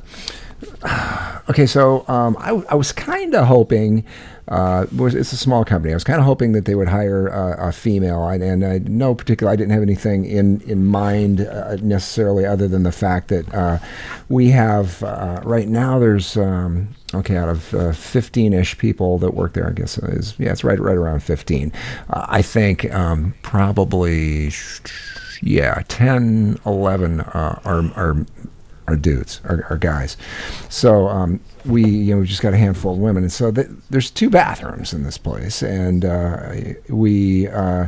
[SIGHS] okay. So um, I, I was kind of hoping. Uh, was it's a small company. I was kind of hoping that they would hire uh, a female, and, and I no particular. I didn't have anything in in mind uh, necessarily, other than the fact that uh, we have uh, right now. There's um, okay out of uh, 15ish people that work there. I guess it is yeah, it's right right around 15. Uh, I think um, probably yeah, 10, 11 uh, are are are dudes, are, are guys. So um, we, you know, we just got a handful of women, and so th- there's two bathrooms in this place, and uh, we. Uh,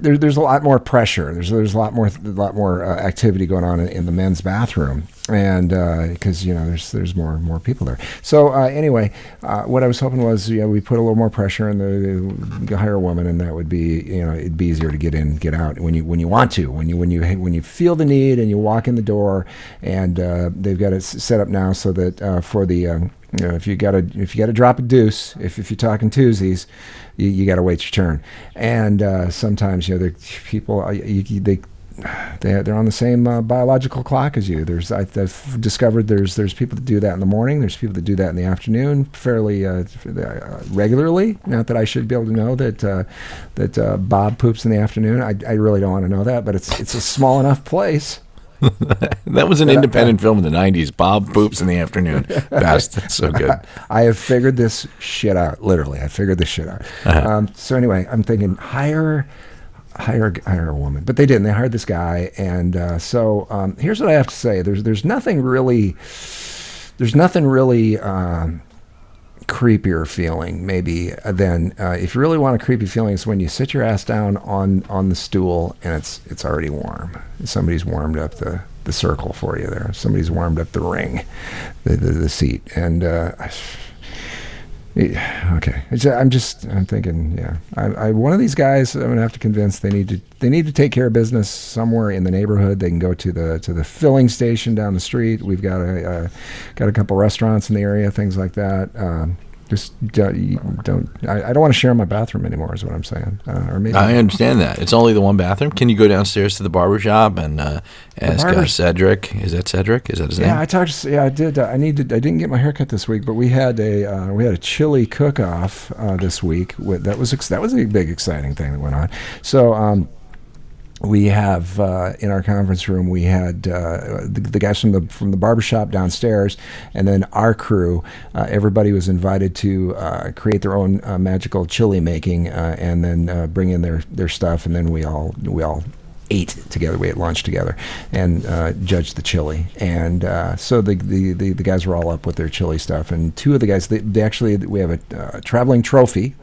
there, there's a lot more pressure. There's there's a lot more a lot more uh, activity going on in, in the men's bathroom, and because you know there's there's more more people there. So uh, anyway, uh, what I was hoping was know we put a little more pressure and the, the hire a woman, and that would be you know it'd be easier to get in get out when you when you want to when you when you when you feel the need and you walk in the door, and uh, they've got it set up now so that uh, for the um, you know, if you got to if you got to drop a deuce, if, if you're talking twosies, you, you got to wait your turn. And uh, sometimes you know, people uh, you, they they they're on the same uh, biological clock as you. There's I, I've discovered there's there's people that do that in the morning. There's people that do that in the afternoon fairly uh, uh, regularly. Not that I should be able to know that uh, that Bob poops in the afternoon. I, I really don't want to know that, but it's it's a small enough place. [LAUGHS] That was an independent film in the '90s. Bob poops in the afternoon. Best. [LAUGHS] That's so good. [LAUGHS] I have figured this shit out. Literally, I figured this shit out. Um, so anyway, I'm thinking hire, hire, hire a woman, but they didn't. They hired this guy, and uh, so um, here's what I have to say. There's there's nothing really, there's nothing really. Um, creepier feeling maybe uh, than uh, if you really want a creepy feeling it's when you sit your ass down on on the stool and it's it's already warm. Somebody's warmed up the the circle for you there. Somebody's warmed up the ring the the, the seat. And uh okay. It's, i'm just i'm thinking yeah. I, I one of these guys i'm gonna have to convince they need to they need to take care of business somewhere in the neighborhood. They can go to the to the filling station down the street. We've got a uh, got a couple restaurants in the area things like that. Um, just don't, don't I, I don't want to share my bathroom anymore is what i'm saying uh, or maybe I understand that. It's only the one bathroom. Can you go downstairs to the barber shop and uh, ask uh, Cedric? Is that Cedric? Is that his Yeah, name? Yeah, I talked. Yeah, I did. Uh, I needed. I didn't get my haircut this week, but we had a uh, we had a chili cook off uh, this week. That was that was a big exciting thing that went on. So. Um, we have uh, in our conference room we had uh, the, the guys from the from the barbershop downstairs and then our crew uh, everybody was invited to uh, create their own uh, magical chili making uh, and then bring in their their stuff and then we all we all ate together. We ate lunch together and judged the chili. And so the, the, the, the guys were all up with their chili stuff. And two of the guys they, they actually we have a traveling trophy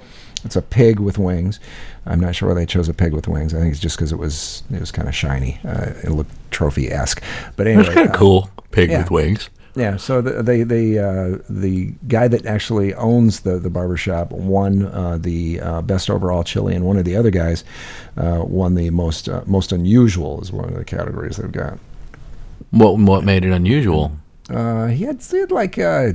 it's a pig with wings. I'm not sure why they chose a pig with wings. I think it's just because it was it was kind of shiny. Uh, it looked trophy esque. But anyway, kind uh, of cool. Pig yeah. with wings. yeah, so the the the, uh, the guy that actually owns the the barbershop won uh, the uh, best overall chili, and one of the other guys uh, won the most uh, most unusual is one of the categories they've got. What what made it unusual? Uh, he had, he had like uh,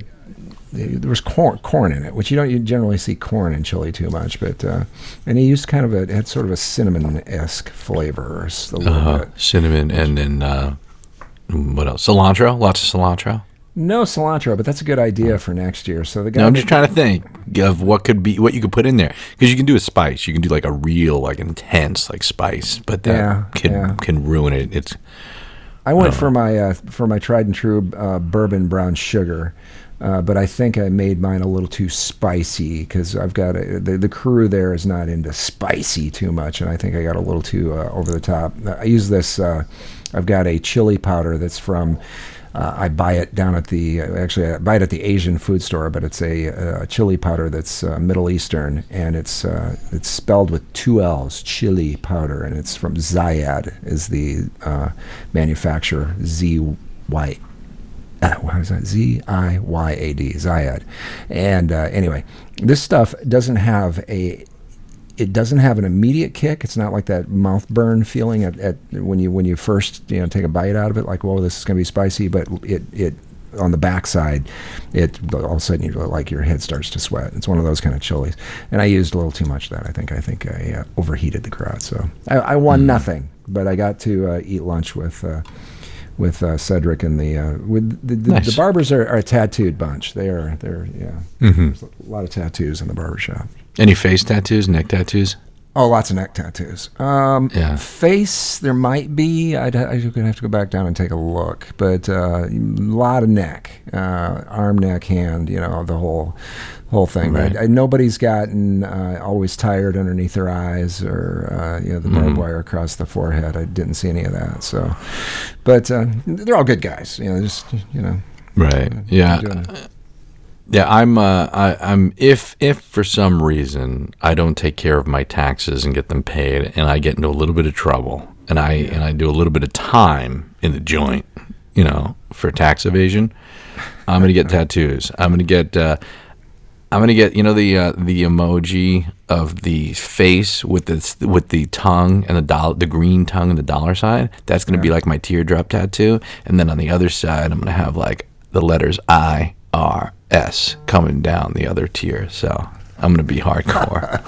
there was corn corn in it, which you don't you generally see corn in chili too much, but uh, and he used kind of a it had sort of a cinnamon esque flavor, a little Uh, bit. cinnamon and then uh, what else? Cilantro. Lots of cilantro. No cilantro, but that's a good idea for next year. So the guy No, I'm just trying to think of what could be what you could put in there because you can do a spice. You can do like a real like intense like spice, but that Yeah, can yeah. can ruin it. It's I went for my uh, for my tried and true uh, bourbon brown sugar, uh, but I think I made mine a little too spicy because I've got a, the the crew there is not into spicy too much, and I think I got a little too uh, over the top. I use this. Uh, I've got a chili powder that's from. Uh, I buy it down at the actually I buy it at the Asian food store, but it's a, uh chili powder that's uh, Middle Eastern, and it's uh, it's spelled with two L's, chili powder, and it's from Ziyad is the uh, manufacturer Z Y. Uh, what is that? Z I Y A D Ziyad, and uh, anyway, this stuff doesn't have a it doesn't have an immediate kick. It's not like that mouth burn feeling at, at when you when you first you know take a bite out of it, like whoa, this is gonna be spicy. But it it on the backside, it all of a sudden you like your head starts to sweat. It's one of those kind of chilies, and I used a little too much of that. I think I think I uh, overheated the crowd, so I, I won nothing, but I got to uh, eat lunch with. Uh, with uh, Cedric and the uh, with the, the, Nice. the barbers are, are a tattooed bunch. They are they're yeah. There's a lot of tattoos in the barber shop. any face tattoos, neck tattoos. Oh, lots of neck tattoos. Um, Yeah. Face, there might be. I'd, gonna have to go back down and take a look, but uh, a lot of neck, uh, arm, neck, hand. You know, the whole whole thing. Right. I, I, nobody's gotten uh, always tired underneath their eyes or uh, you know the Mm-hmm. barbed wire across the forehead. I didn't see any of that. So, but uh, they're all good guys. You know, just you know. Right. Yeah. Yeah, I'm. Uh, I, I'm. If if for some reason I don't take care of my taxes and get them paid, and I get into a little bit of trouble, and I and I do a little bit of time in the joint, you know, for tax evasion, I'm gonna get [LAUGHS] tattoos. I'm gonna get. Uh, I'm gonna get. You know the uh, the emoji of the face with the with the tongue and the dollar, the green tongue and the dollar sign. That's gonna be like my teardrop tattoo, and then on the other side, I'm gonna have like the letters I R S coming down the other tier. So I'm gonna be hardcore.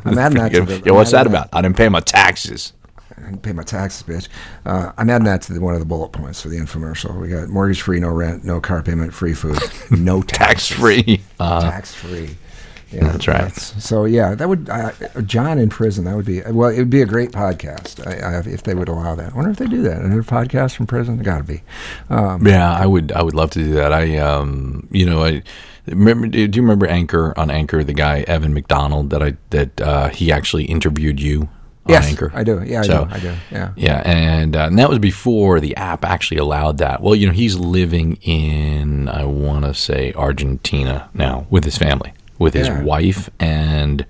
[LAUGHS] I'm adding that to the. Yo, what's that about? I didn't pay my taxes. I can pay my taxes, bitch. Uh, I'm adding that to the, one of the bullet points for the infomercial. We got mortgage free, no rent, no car payment, free food, [LAUGHS] no Tax free. Uh, tax free. Yeah, That's right. so yeah, that would uh, John in prison. That would be well. It would be a great podcast I, I, if they would allow that. I wonder if they do that. Another podcast from prison. Got to be. Um, Yeah, I would. I would love to do that. I, um, you know, I remember. Do you remember Anchor on Anchor? The guy Evan McDonald that I that uh, he actually interviewed you on yes, Anchor. I do. Yeah, I So- do. I do. Yeah. Yeah, and, uh, and that was before the app actually allowed that. Well, you know, he's living in I want to say Argentina now with his family, with his Yeah. wife, and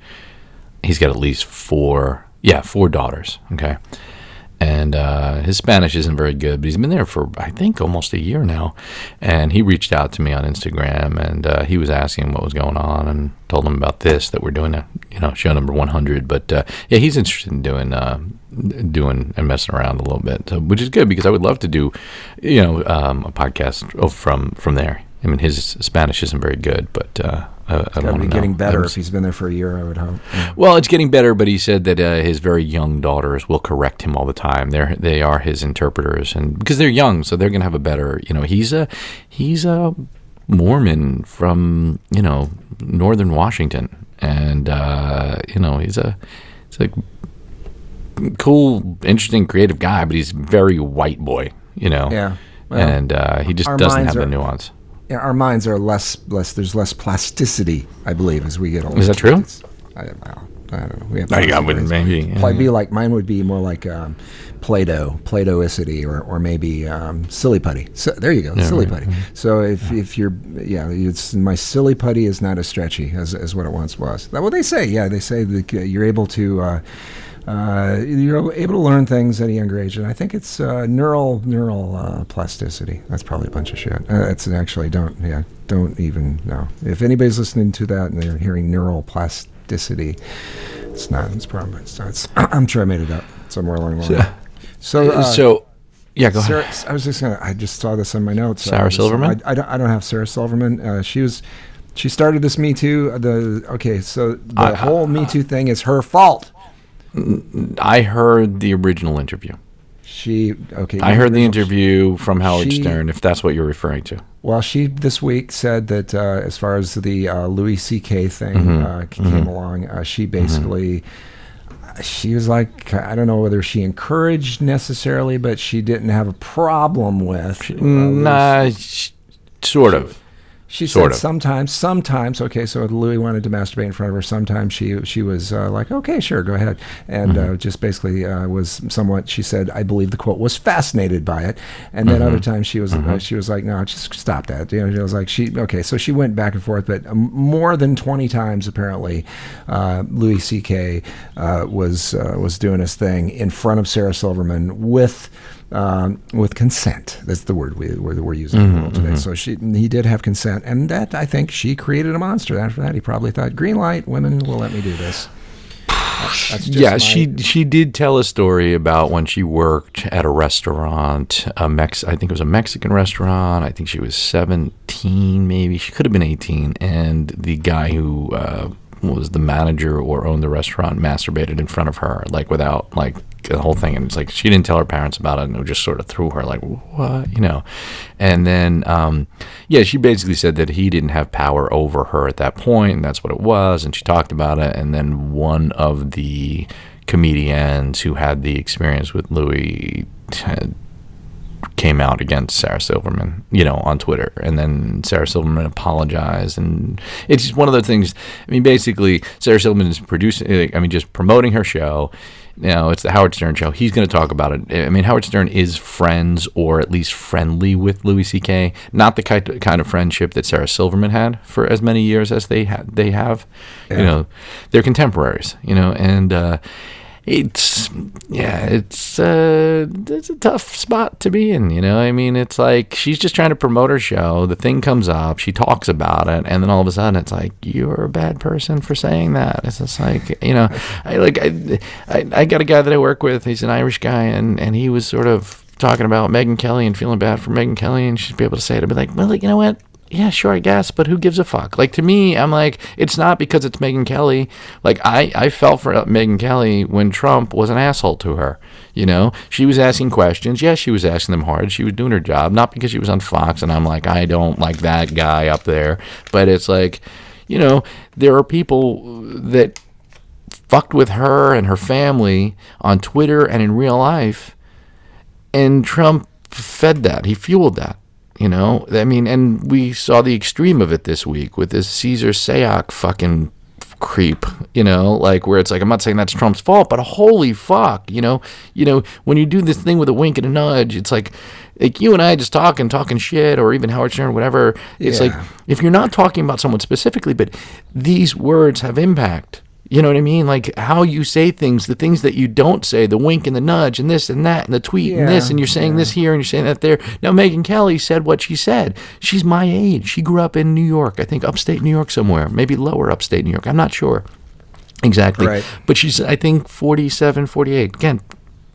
he's got at least four, yeah, four daughters. Okay, and uh, his Spanish isn't very good, but he's been there for I think almost a year now. And he reached out to me on Instagram, and uh, he was asking what was going on, and told him about this that we're doing a you know show number one hundred. But uh, yeah, he's interested in doing uh, doing and messing around a little bit, so, which is good because I would love to do you know um, a podcast oh, from from there. I mean, his Spanish isn't very good, but uh, I, I to be to getting better know. if he's been there for a year. I would hope. Yeah. Well, it's getting better, but he said that uh, his very young daughters will correct him all the time. They're they are his interpreters, and because they're young, so they're gonna have a better. You know, he's a he's a Mormon from you know northern Washington, and uh, you know he's a he's a cool, interesting, creative guy, but he's very white boy. You know, Yeah. Well, and uh, he just doesn't have the nuance. Our minds are less less. There's less plasticity, I believe, as we get older. Is that true? I, well, I don't know. We have I lots of would ways. maybe. yeah. Be like mine would be more like um, Play-Doh, Play-Dohicity, or or maybe um, silly putty. So there you go, silly right. putty. So if if you're yeah, it's my silly putty is not as stretchy as, as what it once was. That's what they say. Yeah, they say that uh, you're able to. Uh, uh, you're able to learn things at a younger age, and I think it's uh, neural neural uh, plasticity. That's probably a bunch of shit. Uh, it's actually don't yeah don't even know if anybody's listening to that and they're hearing neural plasticity. It's not. It's probably it's, it's [CLEARS THROAT] I'm sure I made it up somewhere along the line. So uh, so Yeah, go Sarah, ahead. I was just gonna. I just saw this in my notes. Sarah I was- Silverman? I, I don't. I don't have Sarah Silverman. Uh, she was. She started this Me Too. uh, The okay, so the I- whole Me Too thing is her fault. I heard the original interview. She okay. I heard the interview from Howard She- Stern, if that's what you're referring to. Well, she this week said that uh, as far as the uh, Louis C.K. thing Mm-hmm. uh, came along, uh, she basically. She was like, I don't know whether she encouraged necessarily, but she didn't have a problem with. uh, Nah, sh- sort of. She Sort said of. sometimes, sometimes, okay, so Louis wanted to masturbate in front of her. Sometimes she she was uh, like, okay, sure, go ahead. And Mm-hmm. uh, just basically uh, was somewhat, she said, I believe the quote, was fascinated by it. And then Mm-hmm. other times she was uh, she was like, no, just stop that. You know, she was like, she, okay, so she went back and forth, but um, more than 20 times apparently, uh, Louis C.K. Uh, was, uh, was doing his thing in front of Sarah Silverman with um, with consent. That's the word we, we're, we're using in the world today. So she, he did have consent, and that I think she created a monster. After that, he probably thought, "Green light, women will let me do this." Yeah, my- she she did tell a story about when she worked at a restaurant, a Mex. I think it was a Mexican restaurant. I think she was seventeen, maybe she could have been eighteen, and the guy who uh, was the manager or owned the restaurant masturbated in front of her, like without like the whole thing. And it's like she didn't tell her parents about it, and it just sort of threw her like what, you know. And then um, yeah, she basically said that he didn't have power over her at that point, and that's what it was. And she talked about it, and then one of the comedians who had the experience with Louis had came out against Sarah Silverman, you know, on Twitter. And then Sarah Silverman apologized. And it's just one of those things. I mean, basically, Sarah Silverman is producing, I mean, just promoting her show. You know, it's the Howard Stern show. He's going to talk about it. I mean, Howard Stern is friends or at least friendly with Louis C.K. Not the kind kind of friendship that Sarah Silverman had for as many years as they ha- they have. You know, they're contemporaries. You know, and uh, it's yeah, it's uh, it's a tough spot to be in. You know, I mean, it's like she's just trying to promote her show. The thing comes up, she talks about it, and then all of a sudden, it's like you're a bad person for saying that. It's just like you know, I like I, I I got a guy that I work with. He's an Irish guy, and and he was sort of talking about Megyn Kelly and feeling bad for Megyn Kelly, and she'd be able to say it. I'd be like, well, you know what? Yeah, sure, I guess, but who gives a fuck? Like to me, I'm like, it's not because it's Megyn Kelly. Like I, I felt for Megyn Kelly when Trump was an asshole to her. You know, she was asking questions. Yes, she was asking them hard. She was doing her job, not because she was on Fox. And I'm like, I don't like that guy up there. But it's like, you know, there are people that fucked with her and her family on Twitter and in real life, and Trump fed that. He fueled that. You know, I mean, and we saw the extreme of it this week with this Cesar Sayoc fucking creep, you know, like where it's like I'm not saying that's Trump's fault, but holy fuck, you know, you know, when you do this thing with a wink and a nudge, it's like like you and I just talking, talking shit, or even Howard Stern, whatever. It's like if you're not talking about someone specifically, but these words have impact. You know what I mean? Like how you say things, the things that you don't say, the wink and the nudge, and this and that, and the tweet and this, and you're saying this here and you're saying that there. Now, Megyn Kelly said what she said. She's my age. She grew up in New York, I think upstate New York somewhere, maybe lower upstate New York. I'm not sure exactly. Right. But she's, I think, 47, 48. Again,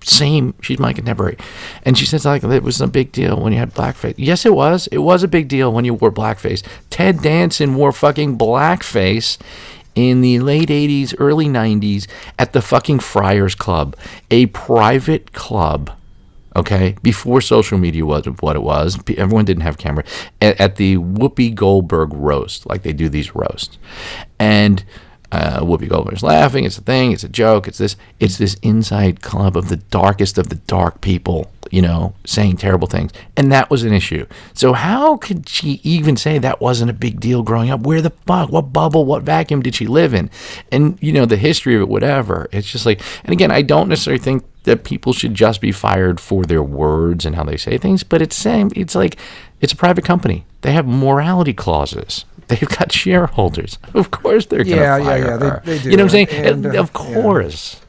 same. She's my contemporary. And she says, like, it was a big deal when you had blackface. Yes, it was. It was a big deal when you wore blackface. Ted Danson wore fucking blackface in the late 80s, early 90s at the fucking Friars Club, a private club. Okay, before social media was what it was, everyone didn't have camera. At, at the Whoopi Goldberg roast, like they do these roasts, and uh, Whoopi Goldberg's laughing. It's a thing. It's a joke. It's this. It's this inside club of the darkest of the dark people. You know, saying terrible things, and that was an issue. So how could she even say that wasn't a big deal growing up? Where the fuck? What bubble? What vacuum did she live in? And you know, the history of it, whatever. It's just like, and again, I don't necessarily think that people should just be fired for their words and how they say things, but it's same. It's like it's a private company. They have morality clauses. They've got shareholders. [LAUGHS] Of course, they're going to Yeah, yeah, fire yeah, they- her. they do. You know what I'm saying? And, And uh, of yeah. course.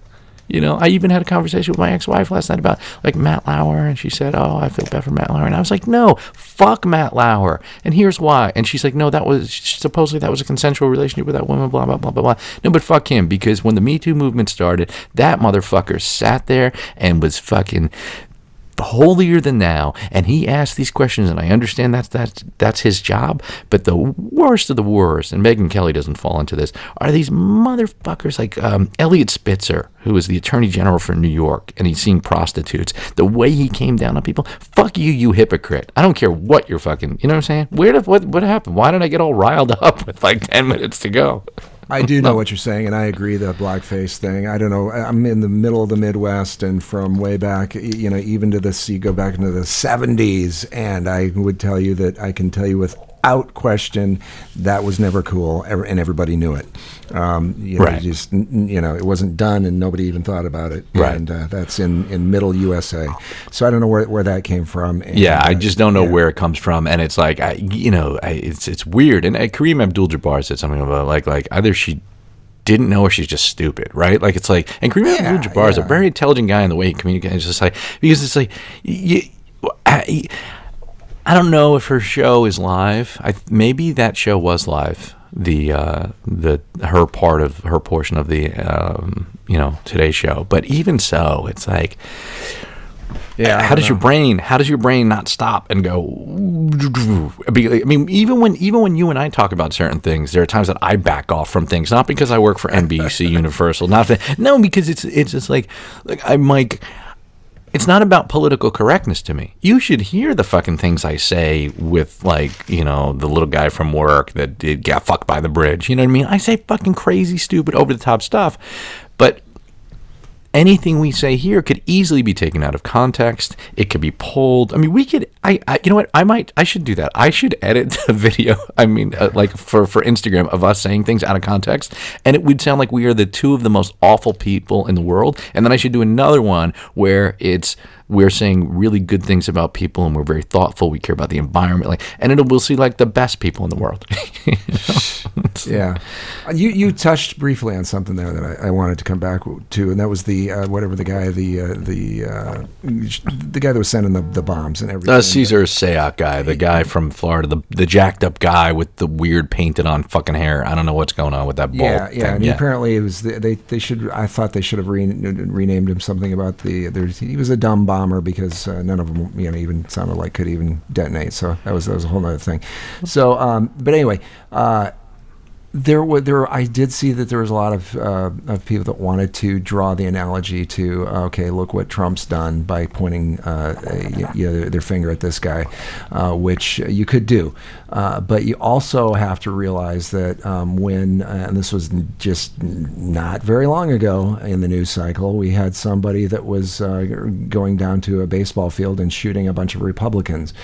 You know, I even had a conversation with my ex-wife last night about like Matt Lauer, and she said, "Oh, I feel bad for Matt Lauer," and I was like, "No, fuck Matt Lauer," and here's why. And she's like, "No, that was supposedly that was a consensual relationship with that woman." Blah blah blah blah blah. No, but fuck him because when the Me Too movement started, that motherfucker sat there and was fucking holier than thou, and he asks these questions, and I understand that's that's that's his job. But the worst of the worst, and Megyn Kelly doesn't fall into this, are these motherfuckers like um, Eliot Spitzer, who is the Attorney General for New York, and he's seeing prostitutes. The way he came down on people, fuck you, you hypocrite. I don't care what you're fucking. You know what I'm saying? Where did what what happened? Why did I get all riled up with like ten minutes to go? I do know what you're saying, and I agree the blackface thing. I don't know. I'm in the middle of the Midwest, and from way back, you know, even to the you go back into the 70s, and I would tell you that I can tell you without question that was never cool, and everybody knew it. Um, you know, Right. Just you know, it wasn't done, and nobody even thought about it. Right. And uh, that's in in Middle USA. So I don't know where where that came from. and, Yeah, I uh, just don't know yeah. where it comes from, and it's like I, you know, I, it's it's weird. And uh, Kareem Abdul-Jabbar said something about like like either she didn't know or she's just stupid, right? Like it's like, and Kareem Yeah, Abdul-Jabbar is a very intelligent guy in the way he communicates. It's just like because it's like you. I, I don't know if her show is live. I maybe that show was live. The uh, the her part of her portion of the um, you know Today Show, but even so, it's like Yeah. How does your brain how does your brain not stop and go i mean even when even when you and i talk about certain things there are times that i back off from things not because i work for nbc universal [LAUGHS] not that no because it's it's just like like i'm like it's not about political correctness to me. You should hear the fucking things I say with like, you know, the little guy from work that did got fucked by the bridge. You know what I mean? I say fucking crazy, stupid, over the top stuff. Anything we say here could easily be taken out of context. It could be pulled. I mean, we could. I, I you know what? I might. I should do that. I should edit [LAUGHS] the video. I mean, uh, like for for Instagram of us saying things out of context, and it would sound like we are the two of the most awful people in the world. And then I should do another one where it's we're saying really good things about people and we're very thoughtful. We care about the environment, like, and it'll we'll see like the best people in the world. [LAUGHS] Yeah, Uh, you you touched briefly on something there that I, I wanted to come back to, and that was the uh, whatever the guy the uh, the uh, the guy that was sending the, the bombs and everything. Uh, Cesar Sayoc guy, the guy from Florida, the the jacked up guy with the weird painted on fucking hair. I don't know what's going on with that bald Yeah, thing. yeah, and apparently it was the, they they should. I thought they should have re- renamed him something about the. He was a dumb bomber because uh, none of them you know even sounded like could even detonate. So that was that was a whole other thing. So, um, but anyway. Uh, there were there. I did see that there was a lot of uh, of people that wanted to draw the analogy to okay, look what Trump's done by pointing uh, y- you know, their finger at this guy, uh, which you could do, uh, but you also have to realize that um, when uh, and this was just not very long ago in the news cycle, we had somebody that was uh, going down to a baseball field and shooting a bunch of Republicans,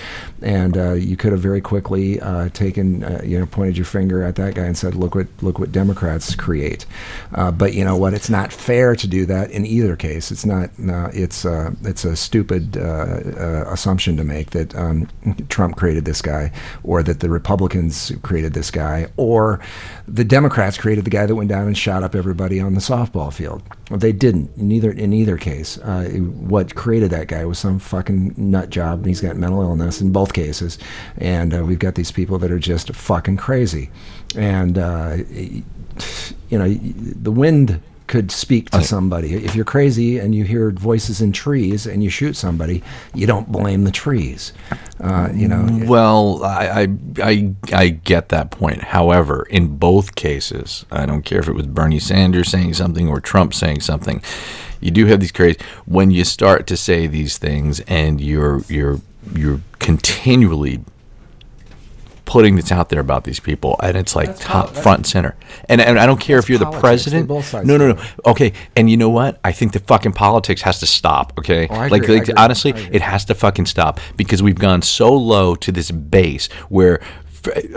and uh, you could have very quickly uh, taken uh, you know pointed your finger at that guy and said, look what look what Democrats create. Uh, but you know what? It's not fair to do that in either case. It's not. No, it's uh, it's a stupid uh, uh, assumption to make that um, Trump created this guy, or that the Republicans created this guy, or the Democrats created the guy that went down and shot up everybody on the softball field. Well, they didn't. Neither in either case, uh, what created that guy was some fucking nut job, and he's got mental illness in both cases. And uh, we've got these people that are just fucking crazy. And uh, you know, the wind could speak to somebody. If you're crazy and you hear voices in trees and you shoot somebody, you don't blame the trees. Uh, you know, Well, I, I I I get that point. However, in both cases, I don't care if it was Bernie Sanders saying something or Trump saying something. You do have these crazy when you start to say these things and you're you're you're continually putting this out there about these people and it's like top front and center. And, and i don't care if you're the politics. president. Both sides no no no. Okay and you know what? I think the fucking politics has to stop okay? Oh, like, agree, like honestly it has to fucking stop because we've gone so low to this base where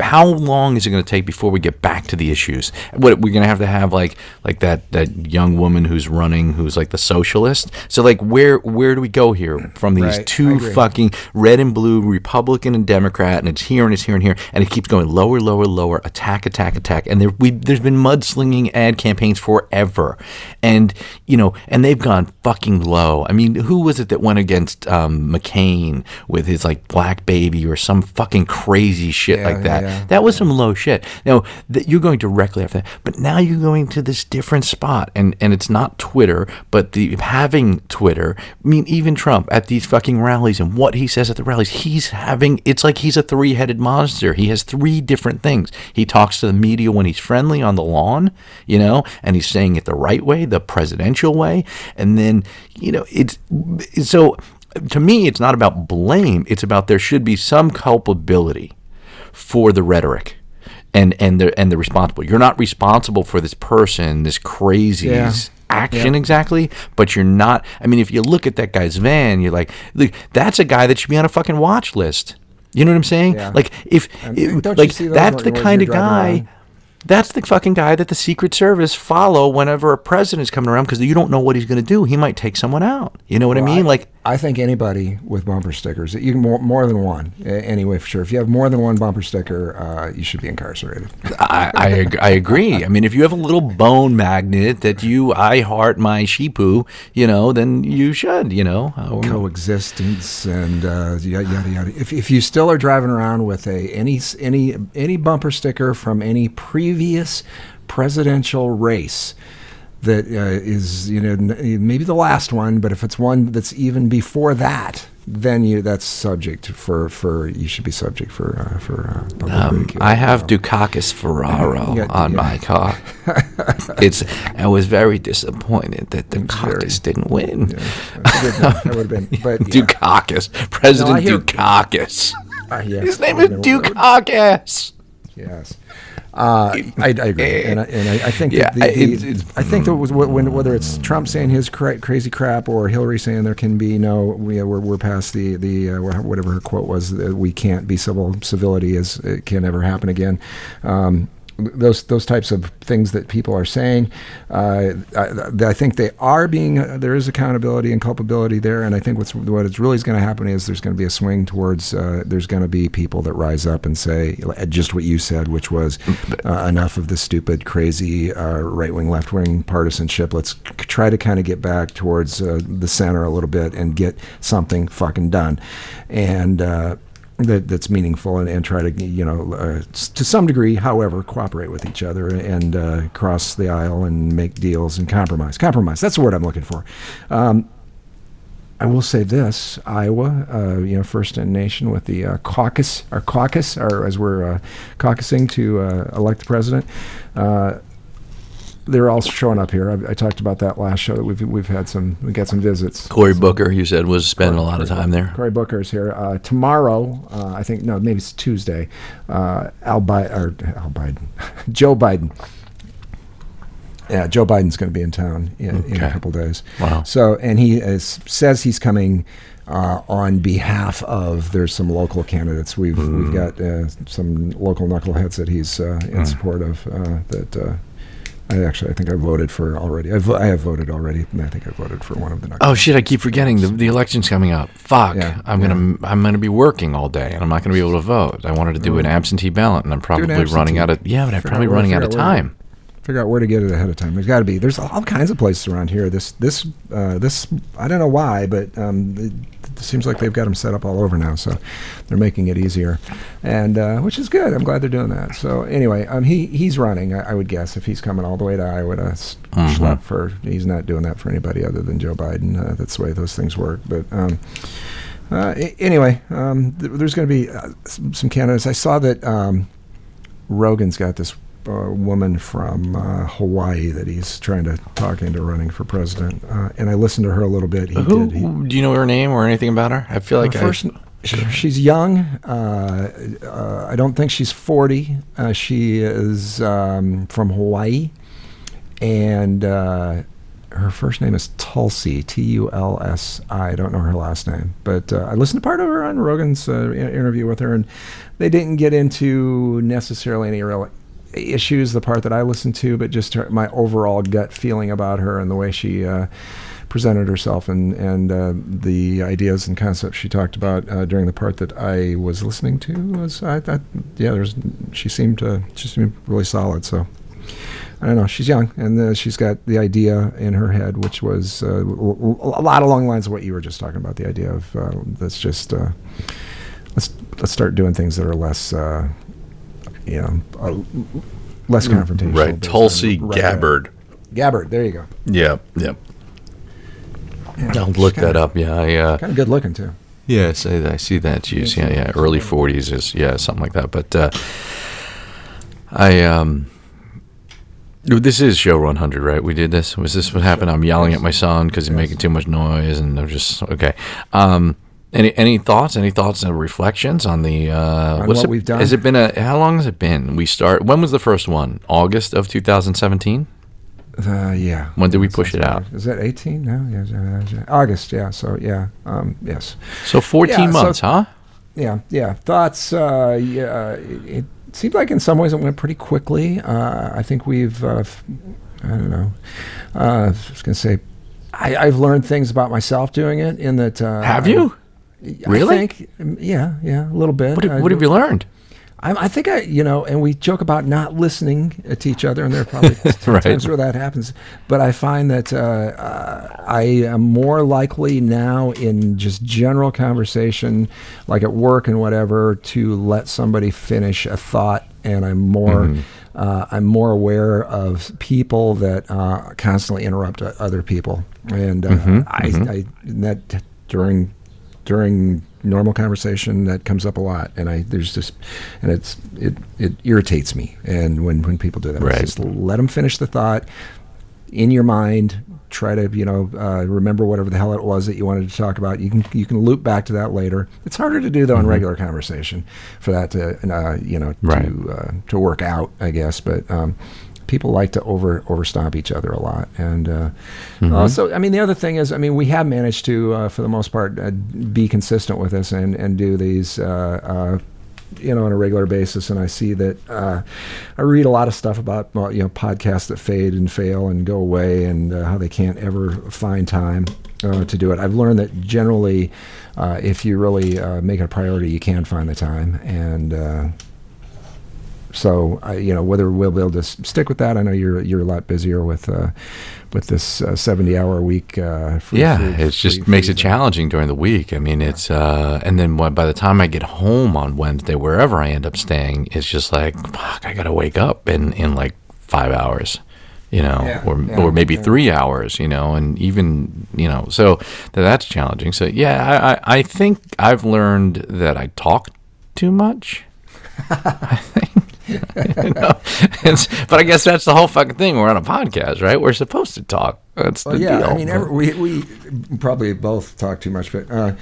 how long is it going to take before we get back to the issues? What we're going to have to have like like that that young woman who's running who's like the socialist. So like where where do we go here from these Right, two fucking red and blue Republican and Democrat and it's here and it's here and here and it keeps going lower lower lower attack attack attack and there we there's been mudslinging ad campaigns forever and you know and they've gone fucking low. I mean who was it that went against um, McCain with his like black baby or some fucking crazy shit Yeah, like like that. yeah. That was some low shit. Now that you're going directly after that, but now you're going to this different spot, and and it's not Twitter, but the having Twitter. I mean, even Trump at these fucking rallies and what he says at the rallies, he's having. It's like he's a three-headed monster. He has three different things. He talks to the media when he's friendly on the lawn, you know, and he's saying it the right way, the presidential way, and then you know it's so. To me, it's not about blame. It's about there should be some culpability for the rhetoric and and the and the responsible. You're not responsible for this person, this crazy's Yeah. action exactly, but you're not. I mean, if you look at that guy's van, you're like, look, that's a guy that should be on a fucking watch list. You know what I'm saying? Yeah. Like if, it- like that's the kind of guy. around? That's the fucking guy that the Secret Service follow whenever a president's coming around because you don't know what he's going to do. He might take someone out. You know what I mean? Like I think anybody with bumper stickers, you can more, more than one, anyway, for sure. If you have more than one bumper sticker, uh, you should be incarcerated. I, I, ag- I agree. I mean, if you have a little bone magnet that you, I heart my sheepoo, you know, then you should, you know. Coexistence and uh, yada yada yada. If, if you still are driving around with a any any any bumper sticker from any previous presidential race that uh, is you know maybe the last one, but if it's one that's even before that, then you that's subject for for you should be subject for uh, for uh, Um. I have Dukakis Ferraro [LAUGHS] Yeah, on yeah. my car. [LAUGHS] it's. I was very disappointed that Dukakis didn't win. Yeah, that's a good that would have been, but. Dukakis, President hear- Dukakis. Uh, yes, His name is Dukakis. Yes. Uh, I, I agree, and I, and I, I think Yeah, that the, I- the, it's- it's- I think that was when whether it's Trump saying his cra- crazy crap or Hillary saying there can be no we, we're, we're past the the uh, whatever her quote was we can't be civil civility is it can never happen again. Um, those those types of things that people are saying, uh, I, I think they are being uh, there is accountability and culpability there, and I think what's what is really going to happen is there's going to be a swing towards uh, there's going to be people that rise up and say just what you said, which was uh, enough of the stupid, crazy uh, right wing, left wing partisanship. Let's c- try to kind of get back towards uh, the center a little bit and get something fucking done, and. Uh, that, that's meaningful and, and try to you know uh, to some degree however cooperate with each other and uh, cross the aisle and make deals and compromise compromise that's the word i'm looking for um, I will say this: Iowa, uh, you know, first in nation with the uh, caucus, our caucus, or as we're uh, caucusing to uh, elect the president. They're all showing up here. I, I talked about that last show. That we've we've had some, we got some visits. Cory Booker, you said, was spending a lot of time there. Cory Booker is here uh, tomorrow. Uh, I think no, maybe it's Tuesday. Uh, Al Biden or Al Biden, [LAUGHS] Joe Biden. Yeah, Joe Biden's going to be in town in, in a Okay. couple days. Wow. So, and he is, says he's coming uh, on behalf of. There's some local candidates. We've we've got uh, some local knuckleheads that he's uh, in support of. Uh, that uh, I actually I think I voted for already. I, vo- I have voted already. I think I voted for one of the. Oh shit! I keep forgetting the, the election's coming up. Fuck! Yeah, I'm gonna I'm gonna be working all day, and I'm not gonna be able to vote. I wanted to do an absentee ballot, and I'm probably running out of yeah, but I'm probably where- running out of out where- time. figure out where to get it ahead of time. There's got to be. There's all kinds of places around here. This this uh, this I don't know why, but um, it, seems like they've got them set up all over now. So they're making it easier, and uh, which is good. I'm glad they're doing that. So anyway, um, he he's running. I, I would guess if he's coming all the way to Iowa to s- schlep for. He's not doing that for anybody other than Joe Biden. Uh, that's the way those things work. But. Um, uh, a- anyway, um, th- there's going to be uh, some, some candidates. I saw that um, Rogan's got this uh, woman from uh, Hawaii that he's trying to talk into running for president, uh, and I listened to her a little bit. He Who did. He, do you know her name or anything about her? I feel like her I, first, she's young. Uh, uh, I don't think she's 40. Uh, she is um, from Hawaii, and uh, her first name is Tulsi, T U L S I. I don't know her last name, but uh, I listened to part of her on Rogan's uh, interview with her, and they didn't get into necessarily any real issues, the part that I listened to, but just her, my overall gut feeling about her and the way she uh, presented herself and and uh, the ideas and concepts she talked about uh, during the part that I was listening to was I thought yeah there's she seemed she seemed really solid so. I don't know she's young and uh, she's got the idea in her head which was uh, a lot along the lines of what you were just talking about the idea of uh, let's just let's let's start doing things that are less you know, less confrontational. Right. Tulsi on- right, right. Gabbard. Gabbard. There you go. Yeah, Yep. Yeah, I'll look kinda- that up. Yeah. I, uh, Kind of good looking too. Yes, I, I see that. Geez, yeah, yeah. Early forties is yeah, something like that. But uh, I um, this is show one hundred, right? We did this. Was this what happened? I'm yelling at my son because he's making too much noise, and I'm just okay. Um, any any thoughts? Any thoughts and reflections on the uh, On what's what it, we've done? Has it been a? How long has it been? We start. When was the first one? August of 2017. Uh, yeah. When did we push sounds it out? Is that 18 now? Yeah. August. Yeah. So yeah. Um, yes. So 14 Yeah, so- months, huh? Yeah. Yeah. Thoughts. Uh, yeah. It, it seemed like in some ways it went pretty quickly. Uh, I think we've. Uh, I don't know. Uh, I was gonna say. I, I've learned things about myself doing it. In that. Uh, Have I- you? I Really? think, yeah. Yeah. A little bit. What, have- what have you learned? I, I think I, you know, and we joke about not listening to each other, and there are probably [LAUGHS] Right. times where that happens. But I find that uh, uh, I am more likely now in just general conversation, like at work and whatever, to let somebody finish a thought, and I'm more. Mm-hmm. Uh, I'm more aware of people that uh, constantly interrupt uh, other people, and uh, Mm-hmm. I, I and that during during normal conversation that comes up a lot. And i there's just and it's it it irritates me. And when when people do that Right. just let them finish the thought in your mind. Try to you know uh, remember whatever the hell it was that you wanted to talk about. You can you can loop back to that later. It's harder to do though in regular conversation for that to uh, you know Right. to uh, to work out i guess. But um people like to over overstomp each other a lot. And uh, uh, so i mean the other thing is i mean we have managed to uh, for the most part uh, be consistent with this and and do these uh, uh, you know on a regular basis. And i see that uh, i read a lot of stuff about well, you know podcasts that fade and fail and go away and uh, how they can't ever find time uh, to do it. I've learned that generally uh, if you really uh, make it a priority you can find the time. And uh, so I, you know whether we'll be able to s- stick with that. I know you're you're a lot busier with uh, with this uh, seventy hour week. Uh, free yeah, food- it just free makes it challenging during the week. I mean, it's uh, and then by the time I get home on Wednesday, wherever I end up staying, it's just like fuck. I gotta wake up in in like five hours, you know, Yeah, or yeah, or maybe yeah. three hours, you know, and even you know, so th- that's challenging. So yeah, I I, I think I've learned that I talk too much. [LAUGHS] I think. [LAUGHS] you know? It's- but I guess that's the whole fucking thing. We're on a podcast, right? We're supposed to talk. That's Well, the yeah, deal. I mean, every, we we probably both talk too much, but uh,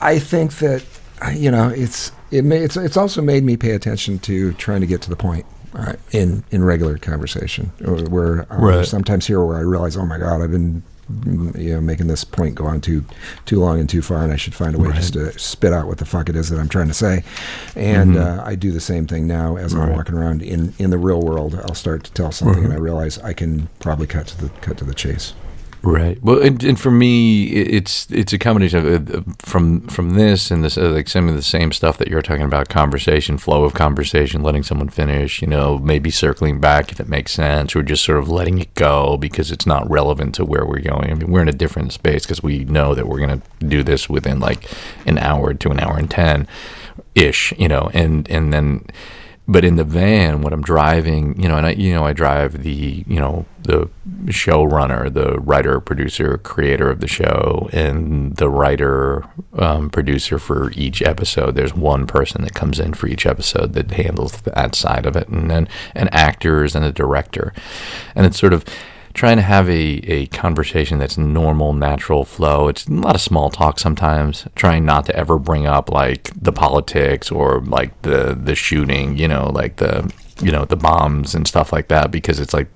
I think that uh, you know it's it may, it's it's also made me pay attention to trying to get to the point uh, in in regular conversation, where um, Right. sometimes here where I realize, oh my god, I've been you know making this point go on too too long and too far, and I should find a way just to spit out what the fuck it is that I'm trying to say. And uh, I do the same thing now as I'm Mm-hmm. Walking around in in the real world. I'll start to tell something, Mm-hmm. and I realize I can probably cut to the cut to the chase. Right. Well, and, and for me, it's it's a combination of uh, from from this and this, uh, like some of the same stuff that you're talking about: conversation, flow of conversation, letting someone finish. You know, maybe circling back if it makes sense, or just sort of letting it go because it's not relevant to where we're going. I mean, we're in a different space because we know that we're going to do this within like an hour to an hour and ten ish. You know, and and then but in the van when I'm driving, you know, and I, you know, I drive the, you know, the showrunner, the writer, producer, creator of the show, and the writer, um, producer for each episode. There's one person that comes in for each episode that handles that side of it, and then and actors and a director, and it's sort of trying to have a, a conversation that's normal, natural flow. It's a lot of small talk sometimes, trying not to ever bring up like the politics or like the the shooting, you know, like the you know, the bombs and stuff like that because it's like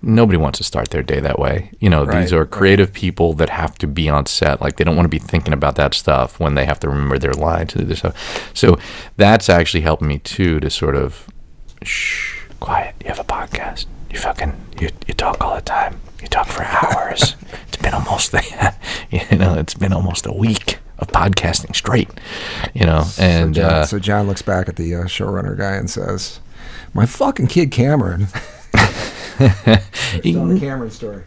nobody wants to start their day that way. You know, Right, these are right. creative people that have to be on set. Like they don't want to be thinking about that stuff when they have to remember their line to do this stuff. So that's actually helped me too to sort of shh, quiet. You have a podcast. You fucking you, you talk all the time. You talk for hours. [LAUGHS] it's been almost [LAUGHS] you know it's been almost a week of podcasting straight. You know, and so, John, uh, so John looks back at the uh, showrunner guy and says, "My fucking kid Cameron." [LAUGHS] The Cameron story.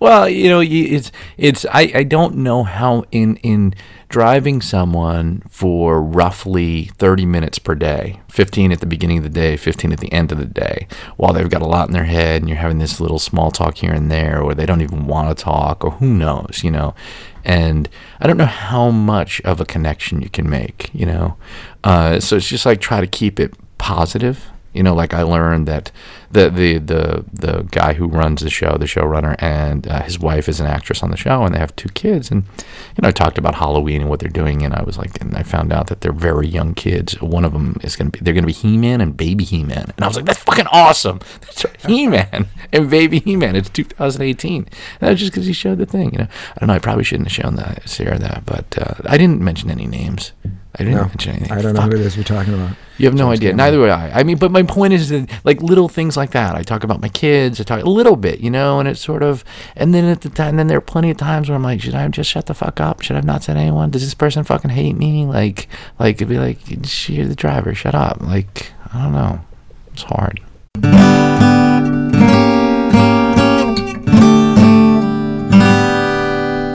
Well, you know, it's it's I, I don't know how in in driving someone for roughly 30 minutes per day, 15 at the beginning of the day, 15 at the end of the day, while they've got a lot in their head and you're having this little small talk here and there or they don't even want to talk or who knows, you know. And I don't know how much of a connection you can make, you know. Uh, so it's just like try to keep it positive you know, like I learned that the the the the guy who runs the show, the showrunner, and uh, his wife is an actress on the show, and they have two kids. And you know, I talked about Halloween and what they're doing, and I was like, and I found out that they're very young kids. One of them is gonna be they're gonna be He Man and Baby He Man, and I was like, that's fucking awesome. [LAUGHS] That's He Man and Baby He Man. It's 2018. And that's just because he showed the thing. You know, I don't know. I probably shouldn't have shown that Sarah that, but uh, I didn't mention any names. I didn't No, mention anything. I don't know who it is we're talking about. You have no James idea. Cameron. Neither would I. I mean, but my point is that like little things like that. I talk about my kids. I talk a little bit, you know, and it's sort of. And then at the time, then there are plenty of times where I'm like, should I just shut the fuck up? Should I have not said anyone? Does this person fucking hate me? Like, like it'd be like, you're the driver. Shut up. Like, I don't know. It's hard.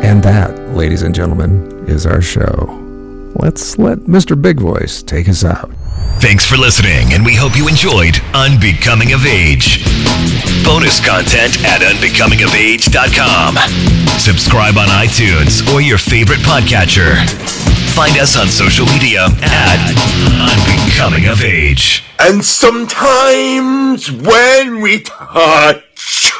And that, ladies and gentlemen, is our show. Let's let Mr. Big Voice take us out. Thanks for listening, and we hope you enjoyed Unbecoming of Age. Bonus content at unbecomingofage.com. Subscribe on iTunes or your favorite podcatcher. Find us on social media at Unbecoming of Age. And sometimes when we touch